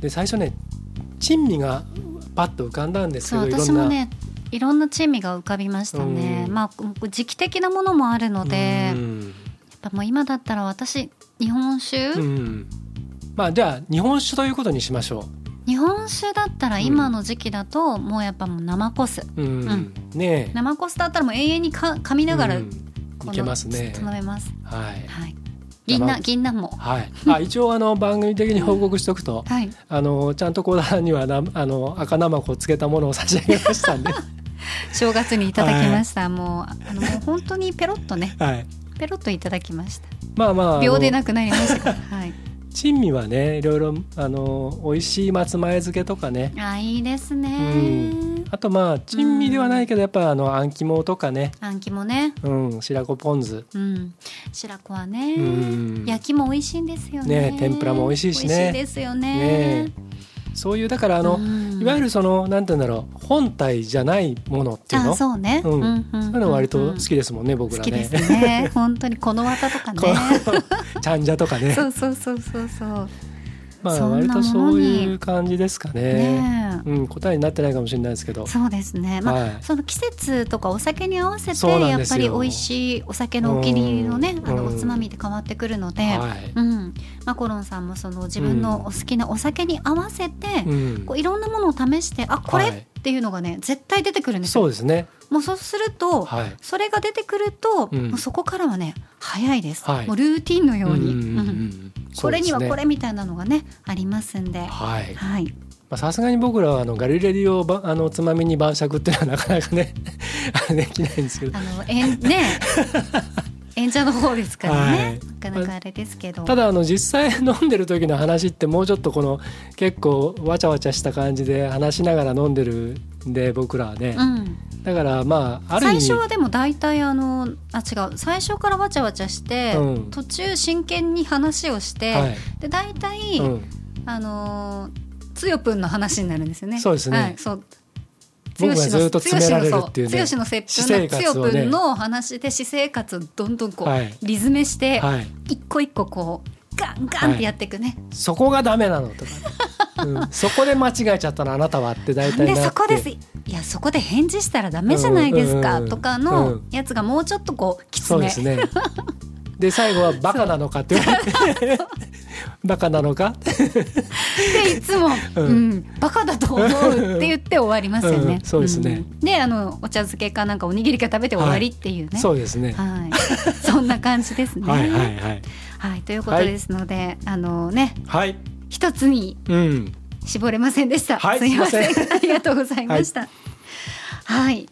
で最初ね珍味がパッと浮かんだんですけど私もねいろんな珍味が浮かびましたね、まあ時期的なものもあるので、やっぱもう今だったら私日本酒、まあじゃあ日本酒ということにしましょう。日本酒だったら今の時期だともうやっぱもう生コス、うん、うん、ね生コスだったらもう永遠にか噛みながら、いけますね。飲めます。はい、はい。銀杏銀杏も。はい。あ一応あの番組的に報告しておくと、はい、あのちゃんと小田にはなあの赤生子をつけたものを差し上げましたんで。正月にいただきました、はい、もうあのもう本当にペロッとね、はい、ペロッといただきました。まあまあ秒でなくなりました。はい珍味はねいろいろあの美味しい松前漬けとかね。あいいですね、うん。あとまあ珍味ではないけどやっぱあのあん肝とかね。あん肝ね。うん白子ポン酢。うん。白子はね焼きも美味しいんですよね。ね天ぷらも美味しいしね。美味しいですよね。ねそういうだからあの、いわゆるそのなんて言うんだろう本体じゃないものっていうの？そうね、うん、そういうの割と好きですもんね、僕らね。好きですね。本当にこの綿とかね。ちゃんじゃとかね。そうそうそうそうそう。まあ割とそういう感じですかね。ねうん、答えになってないかもしれないですけど。そうですね。まあ、はい、その季節とかお酒に合わせてやっぱり美味しいお酒のお気に入りのね、あのおつまみで変わってくるので、はい、うん、まあコロンさんもその自分のお好きなお酒に合わせて、うん、こういろんなものを試して、あこれ？っていうのがね絶対出てくるんですよ。そうですね。もうそうすると、はい、それが出てくると、うん、もうそこからはね早いです、はい、もうルーティンのように、うん。うん、これにはこれみたいなのがねありますんで。はい、はい。さすがに僕らはあのガリレディをばあのつまみに晩酌っていうのはなかなかね できないんですけど。あのえんね。演者の方ですからね、はい、なかなかあれですけど。ただあの実際飲んでる時の話ってもうちょっとこの結構わちゃわちゃした感じで話しながら飲んでるんで僕らはね、うん、だからまあある最初はでも大体あのあ違う。最初からわちゃわちゃして、うん、途中真剣に話をして、はい、で大体、うん、あのつよぷんの話になるんですよね。そうですね、はい、そう。僕がずっと詰められるっていうね。剛の接吻のつよぷんの話で私生活をどんどんこう、はい、リズメして、はい、一個一個こうガンガンってやっていくね、そこがダメなのとか、うん、そこで間違えちゃったのあなたはって大体でそこです。いやそこで返事したらダメじゃないですか、とかのやつがもうちょっとこうきつめ、そうですね。で最後は バカなのかって言われて。バカなのか？でいつも、うん、うん、バカだと思うって言って終わりますよね。うん、そうですね、うん、であのお茶漬けかなんかおにぎりか食べて終わりっていうね。はい、そうですね。はい。そんな感じですね。はいはいはい。はい、ということですので、はい、あのね、はい、一つに絞れませんでした。はい、すみません。ありがとうございました。はい、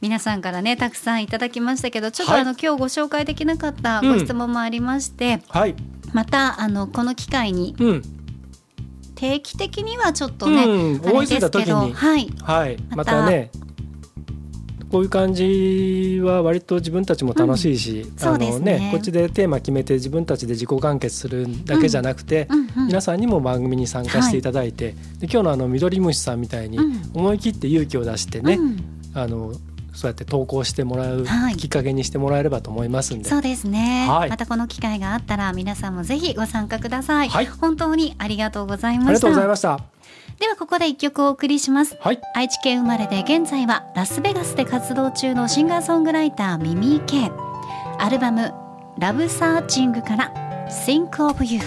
皆さんからねたくさんいただきましたけどちょっとあの、はい、今日ご紹介できなかったご質問もありまして、うん、はい、またあのこの機会に、うん、定期的にはちょっとね、うん、あれですけどはい、はい、またねこういう感じは割と自分たちも楽しいし、うん、あのね、ね、こっちでテーマ決めて自分たちで自己完結するだけじゃなくて、うんうんうん、皆さんにも番組に参加していただいて、はい、で今日のあの緑虫さんみたいに思い切って勇気を出してね、あのそうやって投稿してもらうきっかけにしてもらえればと思いますんで、はい、そうですね、はい、またこの機会があったら皆さんもぜひご参加ください、はい、本当にありがとうございました。ありがとうございましたではここで一曲お送りします、はい、愛知県生まれで現在はラスベガスで活動中のシンガーソングライターミミーケアルバムラブサーチングから Think of You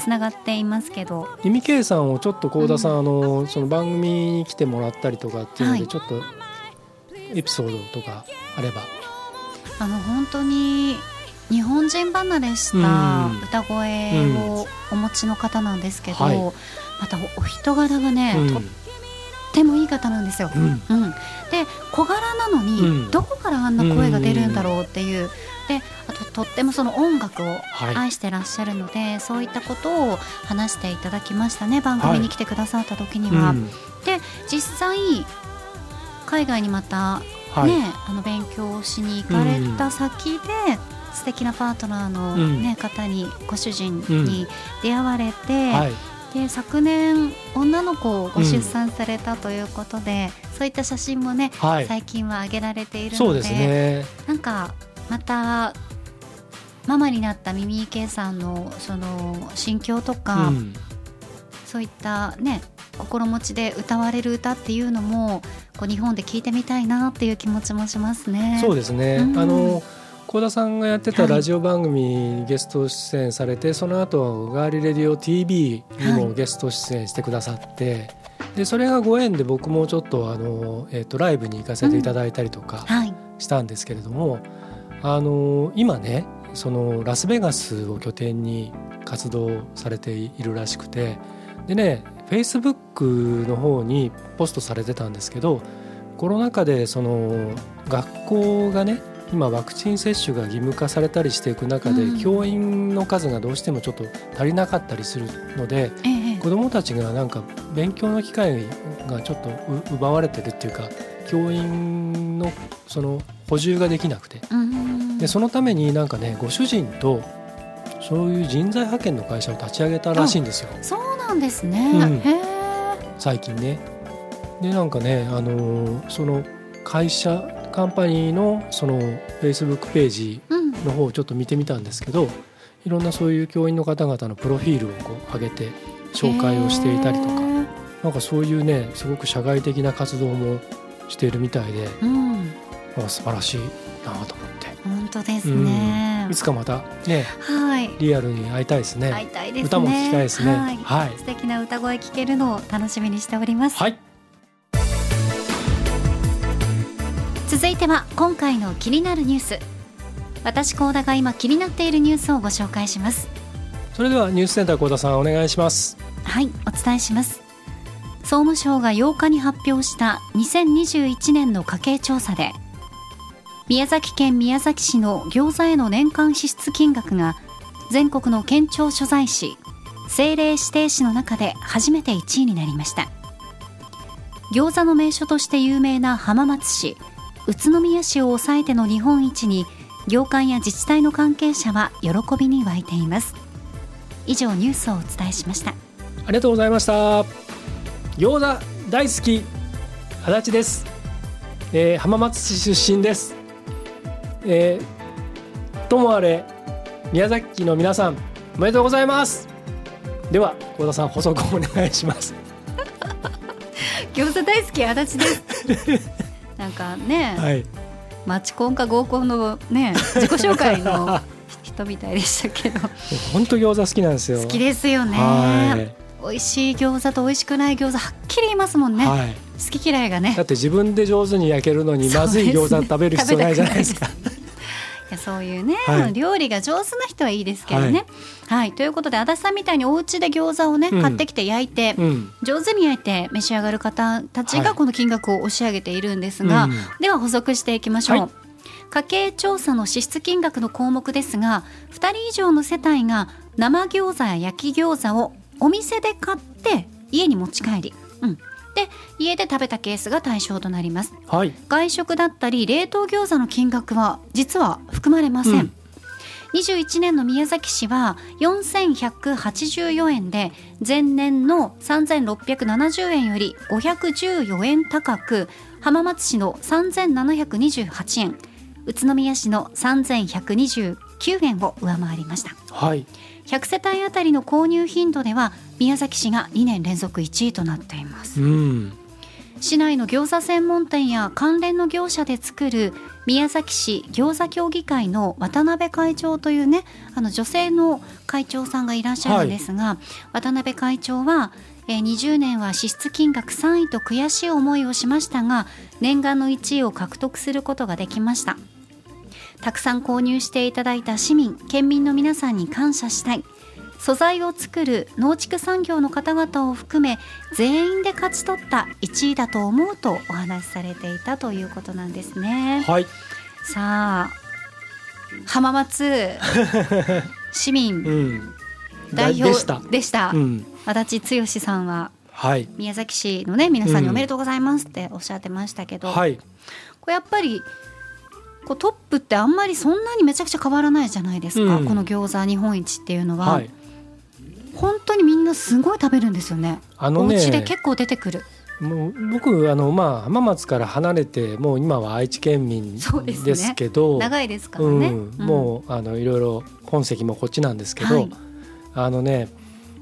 つながっていますけど。耳系さんをちょっと幸田さん、うん、あのその番組に来てもらったりとかっていうので、ちょっとエピソードとかあれば。あの本当に日本人離れした歌声をお持ちの方なんですけど、はい、またお人柄がね、とってもいい方なんですよ。うん、うん。で小柄なのに、どこからあんな声が出るんだろうっていう。であととってもその音楽を愛してらっしゃるので、はい、そういったことを話していただきましたね。番組に来てくださった時には。はい、で実際海外にまたね、はい、あの勉強しに行かれた先で、素敵なパートナーのね、ね方にご主人に出会われて、で昨年女の子をご出産されたということで、うん、そういった写真もね、はい、最近は上げられているのでで、ね、なんかまたママになったミミケさんのその心境とか、うん、そういったね心持ちで歌われる歌っていうのもこう日本で聞いてみたいなっていう気持ちもしますね。そうですね、うん、あの幸田さんがやってたラジオ番組にゲスト出演されて、はい、その後ガーリレディオ TV にもゲスト出演してくださって、はい、でそれがご縁で僕もちょっとあの、えー、とライブに行かせていただいたりとかしたんですけれども、うんはい、あの今ねそのラスベガスを拠点に活動されているらしくてでねフェイスブックの方にポストされてたんですけどコロナ禍でその学校がね今ワクチン接種が義務化されたりしていく中で、うん、教員の数がどうしてもちょっと足りなかったりするので、ええ、子どもたちがなんか勉強の機会がちょっと奪われてるっていうか教員のその補充ができなくて、うん、でそのためになんかねご主人とそういう人材派遣の会社を立ち上げたらしいんですよ。そうなんですね、うん、最近ね。でなんかねあのその会社カンパニーのそのフェイスブックページの方をちょっと見てみたんですけど、うん、いろんなそういう教員の方々のプロフィールをこう上げて紹介をしていたりとかなんかそういうねすごく社外的な活動もしているみたいで、うん、素晴らしいなと思って。本当ですね、うん、いつかまたね、はい、リアルに会いたいですね。会いたいですね。歌も聞きたいですね。はい、はい、素敵な歌声聞けるのを楽しみにしております。はい。は今回の気になるニュース。私高田が今気になっているニュースをご紹介します。それではニュースセンター高田さんお願いします。はいお伝えします。総務省が8日に発表した2021年の家計調査で宮崎県宮崎市の餃子への年間支出金額が全国の県庁所在市政令指定市の中で初めて1位になりました。餃子の名所として有名な浜松市宇都宮市を抑えての日本一に業界や自治体の関係者は喜びに沸いています。以上ニュースをお伝えしました。ありがとうございました。餃子大好き足立です、えー、浜松市出身です。えー、ともあれ宮崎の皆さんおめでとうございます。では小田さん補足お願いします。餃子大好き足立です なんかね、はい、コンか合コンのね自己紹介の 人みたいでしたけど。本当餃子好きなんですよ。好きですよね。美味しい餃子と美味しくない餃子はっきり言いますもんね、はい、好き嫌いがね。だって自分で上手に焼けるのにまずい餃子食べる必要ないじゃないですかやそういうね、はい、料理が上手な人はいいですけどね。はい、はい、ということで足立さんみたいにお家で餃子をね、うん、買ってきて焼いて、うん、上手に焼いて召し上がる方たちがこの金額を押し上げているんですが、はい、では補足していきましょう。家計調査の支出金額の項目ですが2人以上の世帯が生餃子や焼き餃子をお店で買って家に持ち帰り、うん、で家で食べたケースが対象となります、はい、外食だったり冷凍餃子の金額は実は含まれません、うん。21年の宮崎市は4184円で前年の3670円より514円高く浜松市の3728円宇都宮市の3129円を上回りました、はい、100世帯あたりの購入頻度では宮崎市が2年連続1位となっています、うん、市内の餃子専門店や関連の業者で作る宮崎市餃子協議会の渡辺会長というねあの女性の会長さんがいらっしゃるんですが、はい、渡辺会長はえ20年は支出金額3位と悔しい思いをしましたが念願の1位を獲得することができました。たくさん購入していただいた市民県民の皆さんに感謝したい素材を作る農畜産業の方々を含め全員で勝ち取った1位だと思うとお話しされていたということなんですね。はい、さあ浜松 市民、代表でした、うん、足立剛さんは、はい、宮崎市のね皆さんにおめでとうございますっておっしゃってましたけど、はい、これやっぱりこうトップってあんまりそんなにめちゃくちゃ変わらないじゃないですか、うん、この餃子日本一っていうのは、はい、本当にみんなすごい食べるんですよね。あのね。お家で結構出てくる。もう僕あのまあ浜松から離れてもう今は愛知県民ですけど、ね、長いですからね、うん、もうあのいろいろ本籍もこっちなんですけど、はい、あのね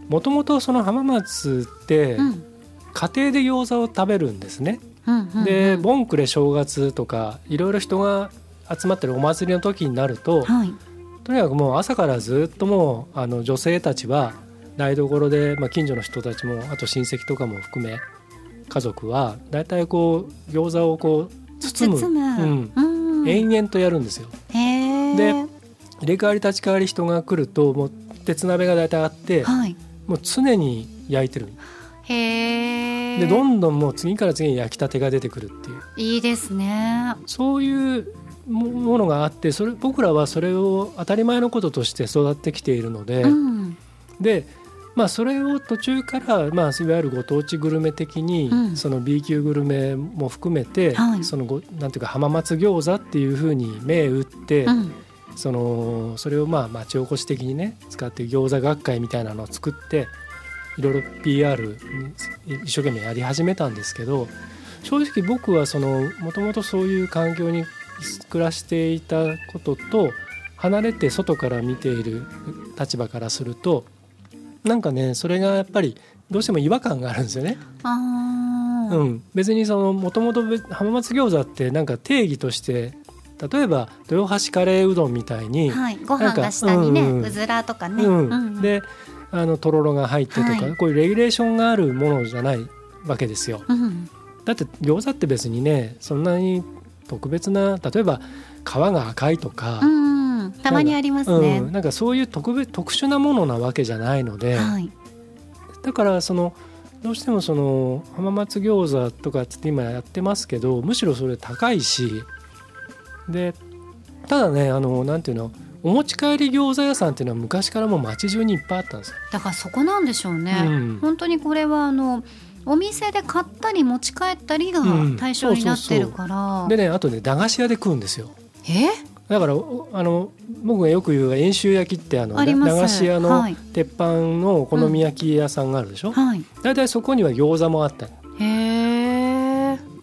もともとその浜松って、家庭で餃子を食べるんですね。うんうんうん、でボンクレ正月とかいろいろ人が集まってるお祭りの時になると、はい、とにかくもう朝からずっともうあの女性たちは台所で、まあ、近所の人たちもあと親戚とかも含め家族は大体こう餃子をこう包むうん、延々とやるんですよ。で入れ替わり立ち替わり人が来るともう鉄鍋が大体あって、はい、もう常に焼いてる。へでどんどんもう次から次に焼きたてが出てくるっていう。いいですね。そういうものがあってそれ僕らはそれを当たり前のこととして育ってきているので、うん、でまあ、それを途中から、まあ、いわゆるご当地グルメ的に、うん、その B 級グルメも含めて、はい、そのごなんていうか浜松餃子っていうふうに銘打って、うん、そのそれをまあ町おこし的にね使って餃子学会みたいなのを作っていろいろ PR 一生懸命やり始めたんですけど正直僕はもともとそういう環境に暮らしていたことと離れて外から見ている立場からするとなんかねそれがやっぱりどうしても違和感があるんですよね。うん、別にそのもともと浜松餃子ってなんか定義として例えば豊橋カレーうどんみたいに、はい、ご飯が下にね、うん、うずらとかね、うん。うん、であのとろろが入ってとか、はい、こういうレギュレーションがあるものじゃないわけですよ。うん、だって餃子って別にねそんなに特別な例えば皮が赤いとか、うん、たまにありますね、うん、なんかそういう特別特殊なものなわけじゃないので、はい、だからそのどうしてもその浜松餃子とかって今やってますけどむしろそれ高いしでただねあのなんていうのお持ち帰り餃子屋さんっていうのは昔からもう街中にいっぱいあったんですよ。だからそこなんでしょうね、うん、本当にこれはあのお店で買ったり持ち帰ったりが対象になってるから、でねあとね駄菓子屋で食うんですよ。え？だからあの僕がよく言う遠州焼きってあの駄菓子屋の鉄板のお好み焼き屋さんがあるでしょ、はい、だい。たいそこには餃子もあった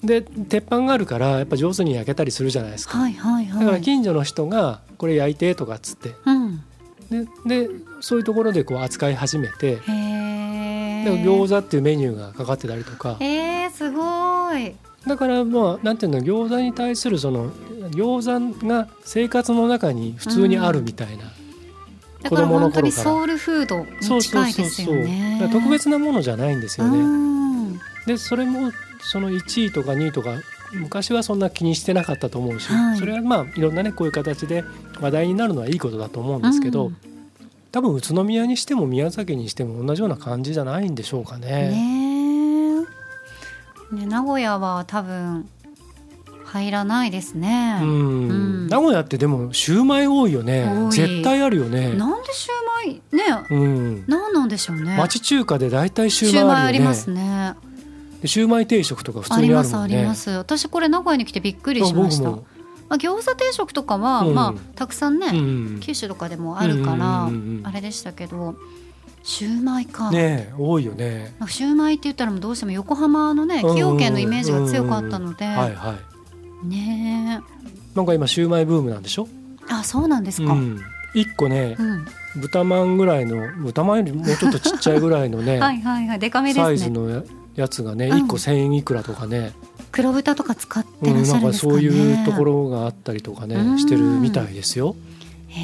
で鉄板があるからやっぱ上手に焼けたりするじゃないですか、はいはいはい、だから近所の人がこれ焼いてとかっつって、うん、ででそういうところでこう扱い始めて。餃子っていうメニューがかかってたりとか。えー、すごい。だからまあなんていうの餃子に対するその餃子が生活の中に普通にあるみたいな、うん、子供の頃から。ソウルフードに近いですよね特別なものじゃないんですよね。でそれもその1位とか2位とか昔はそんな気にしてなかったと思うし、はい、それはまあいろんなねこういう形で話題になるのはいいことだと思うんですけど、うん、多分宇都宮にしても宮崎にしても同じような感じじゃないんでしょうかね。ねね名古屋は多分入らないですね。うん、名古屋ってでもシューマイ多いよね。絶対あるよね。なんでシューマイ？ね、うん、なんなんでしょうね。町中華で大体シューマイあるよね。シューマイありますね。でシューマイ定食とか普通にあるもんね。ありますあります。私これ名古屋に来てびっくりしました。まあ、餃子定食とかは、うん、まあ、たくさんね、うん、九州とかでもあるから、あれでしたけどシューマイかね多いよねシューマイって言ったらどうしても横浜のね崎陽軒のイメージが強かったので、はいはい、ねなんか今シューマイブームなんでしょ？あそうなんですか、うん、1個ね、豚まんぐらいの豚まんよりもうちょっとちっちゃいぐらいのね はいはいはい。でかめですね。サイズのやつがね、1個1,000円いくらとかね。黒豚とか使ってらっしゃるんですか、ね。うん、なんかそういうところがあったりとかねしてるみたいですよ。へ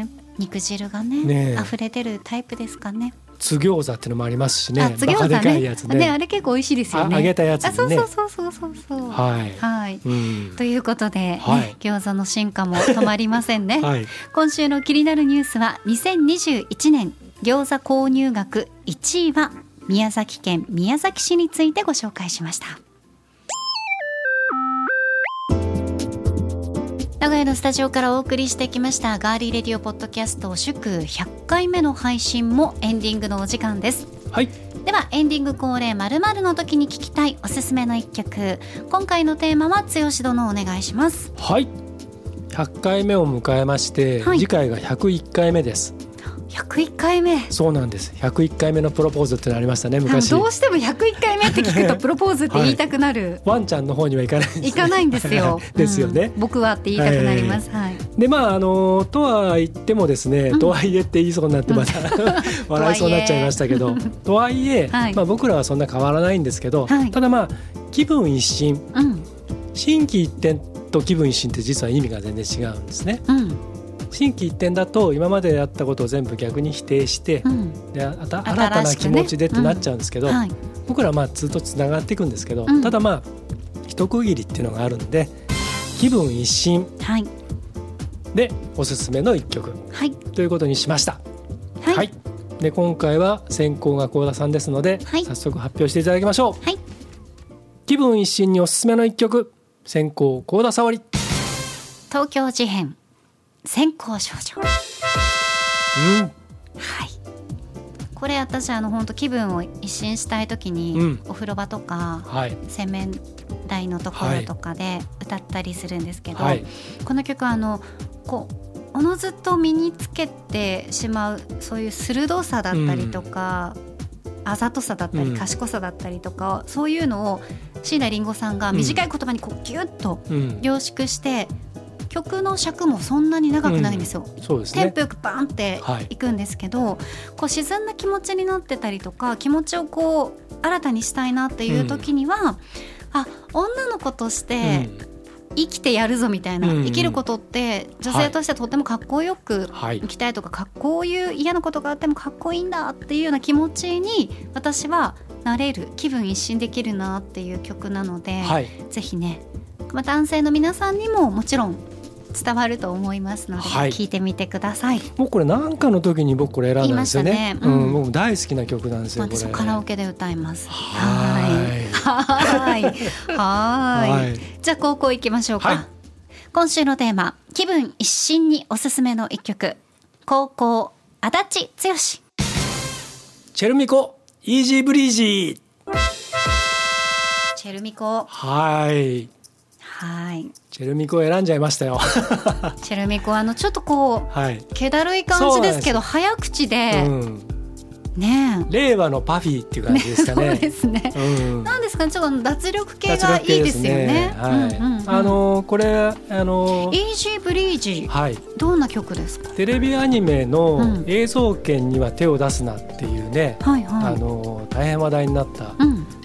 え。肉汁がねね溢れてるタイプですかね。津餃子っていうのもありますしね。津餃子ねね。ねあれ結構美味しいですよね。揚げたやつ、ね、そうそうそうそうそうそう。はい。はい。うん、ということで、はい、餃子の進化も止まりませんね。はい、今週の気になるニュースは2021年餃子購入額1位は宮崎県宮崎市についてご紹介しました名古屋のスタジオからお送りしてきましたガーリーレディオポッドキャスト祝100回目の配信もエンディングのお時間です。はい。ではエンディング恒例まるの時に聞きたいおすすめの一曲。今回のテーマは剛殿お願いします。はい。100回目を迎えまして、はい、次回が101回目です101回目。そうなんです。101回目のプロポーズってのありましたね昔。どうしても101回目って聞くとプロポーズって言いたくなる、はい、ワンちゃんの方にはいかない。いかないんですよ。ですよね、うん、僕はって言いたくなります、はい、でまああのとは言ってもですね、うん、とはいえって言いそうになってまた、笑いそうになっちゃいましたけどとはいえ、はい、まあ、僕らはそんな変わらないんですけど、ただまあ気分一新、うん、心機一転と気分一新って実は意味が全然違うんですね。うん心機一転だと今までやったことを全部逆に否定して、うん、で新たな気持ちでってなっちゃうんですけど、ねうん。はい、僕らはまあずっとつながっていくんですけど、うん、ただまあ一区切りっていうのがあるんで気分一新でおすすめの一曲、はい、ということにしました。はい、はい、で今回は先行が幸田さんですので、早速発表していただきましょう。気分一新におすすめの一曲先行幸田沙織。東京事変先行少女、うん、はい。これ私あの本当気分を一新したい時に、うん、お風呂場とか、はい、洗面台のところとかで歌ったりするんですけど、はい、この曲はあのこうおのずと身につけてしまうそういう鋭さだったりとか、うん、あざとさだったり賢さだったりとか、うん、そういうのを椎名林檎さんが短い言葉にこうギュッと凝縮して、曲の尺もそんなに長くないんですよ。うん、そうですね、テンポよくバンっていくんですけど、はい、こう沈んだ気持ちになってたりとか気持ちをこう新たにしたいなっていう時には、うん、あ女の子として、生きてやるぞみたいな、うん。うん、生きることって女性としてとてもかっこよく生きたいとか、はい、こういう嫌なことがあってもかっこいいんだっていうような気持ちに私はなれる気分一新できるなっていう曲なので、はい、ぜひねまあ、男性の皆さんにももちろん伝わると思いますので、はい、聞いてみてください。もうこれ何かの時に僕これ選んだんですよね。ねうん、僕大好きな曲なんですよ。私カラオケで歌います。はい。はい。はい。じゃあ高校行きましょうか。はい、今週のテーマ、気分一新におすすめの一曲。高校足立剛。チェルミコイージーブリージー。チェルミコ。はい。はい。チェルミコを選んじゃいましたよ。チェルミコあのちょっとこう、はい、気だるい感じですけど早口で、うん、ね令和のパフィーっていう感じですかね。ね そうですね。うん、なんですかね、ちょっと脱力系がいいですよね。ねはい。うんうんうん、あのこれあのイージーブリージー。はい。どんな曲ですか？テレビアニメの映像権には手を出すなっていうね、うん、はいはい。あの大変話題になった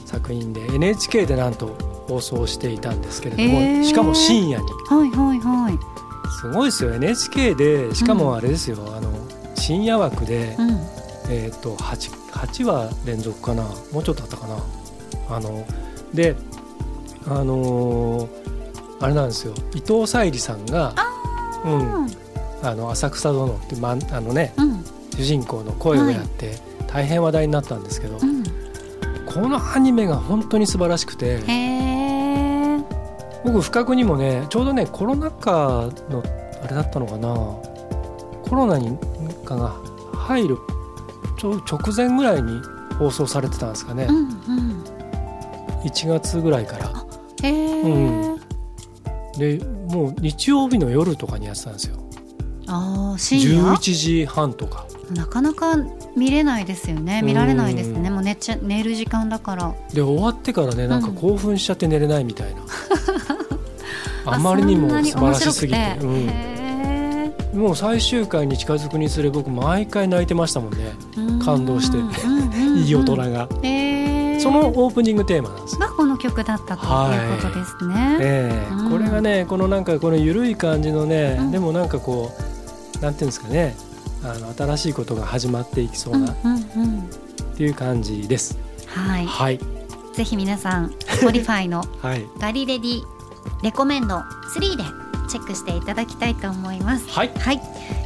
作品で、うん、NHK でなんと放送していたんですけれども、えー、しかも深夜に。はいはいはい。すごいですよ。NHK でしかもあれですよ、うん、あの深夜枠で、うん、えっ、ー、と 8, 8話連続かな。もうちょっとあったかな。あのであのー、あれなんですよ。伊藤沙莉さんがうん、あの浅草殿って、ま、あのね、うん、主人公の声をやって、大変話題になったんですけど、このアニメが本当に素晴らしくて。僕不覚にもねちょうどねコロナ禍のあれだったのかな。コロナにかが入るちょ直前ぐらいに放送されてたんですかね、うんうん、1月ぐらいから。へえ、うん、でもう日曜日の夜とかにやってたんですよ。あ深夜？11時半とか。なかなか見れないですよね。見られないですね、もう寝ちゃ寝る時間だから。で終わってからねなんか興奮しちゃって寝れないみたいな、あまりにも素晴らしすぎて。うん、もう最終回に近づくにつれ僕毎回泣いてましたもんね。感動して。いい大人が、そのオープニングテーマなんです。がこの曲だったということですね、はい、えー、これがねこのなんかこの緩い感じのね、うん、でもなんかこうなんていうんですかね。あの新しいことが始まっていきそうな、うんうんうん、っていう感じです。はい、はい、ぜひ皆さん Spotify の ガリレディレコメンド3でチェックしていただきたいと思います。はい、はい、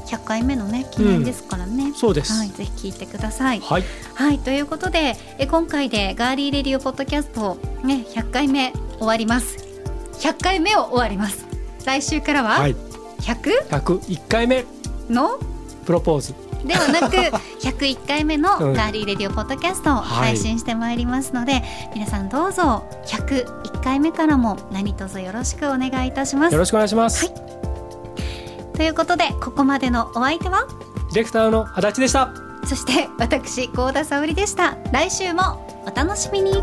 100回目のね記念ですからね。うん、そうです。はい、ぜひ聞いてください。はい、はい、ということでえ今回でガーリーレディオポッドキャストね100回目終わります。100回目を終わります。来週からは、はい、100? 101回目の？プロポーズではなく101回目のガーリーレディオポッドキャストを配信してまいりますので、はい、皆さんどうぞ101回目からも何卒よろしくお願いいたします。よろしくお願いします、はい、ということでここまでのお相手は？ディレクターの足立でした。そして私高田沙織でした。来週もお楽しみに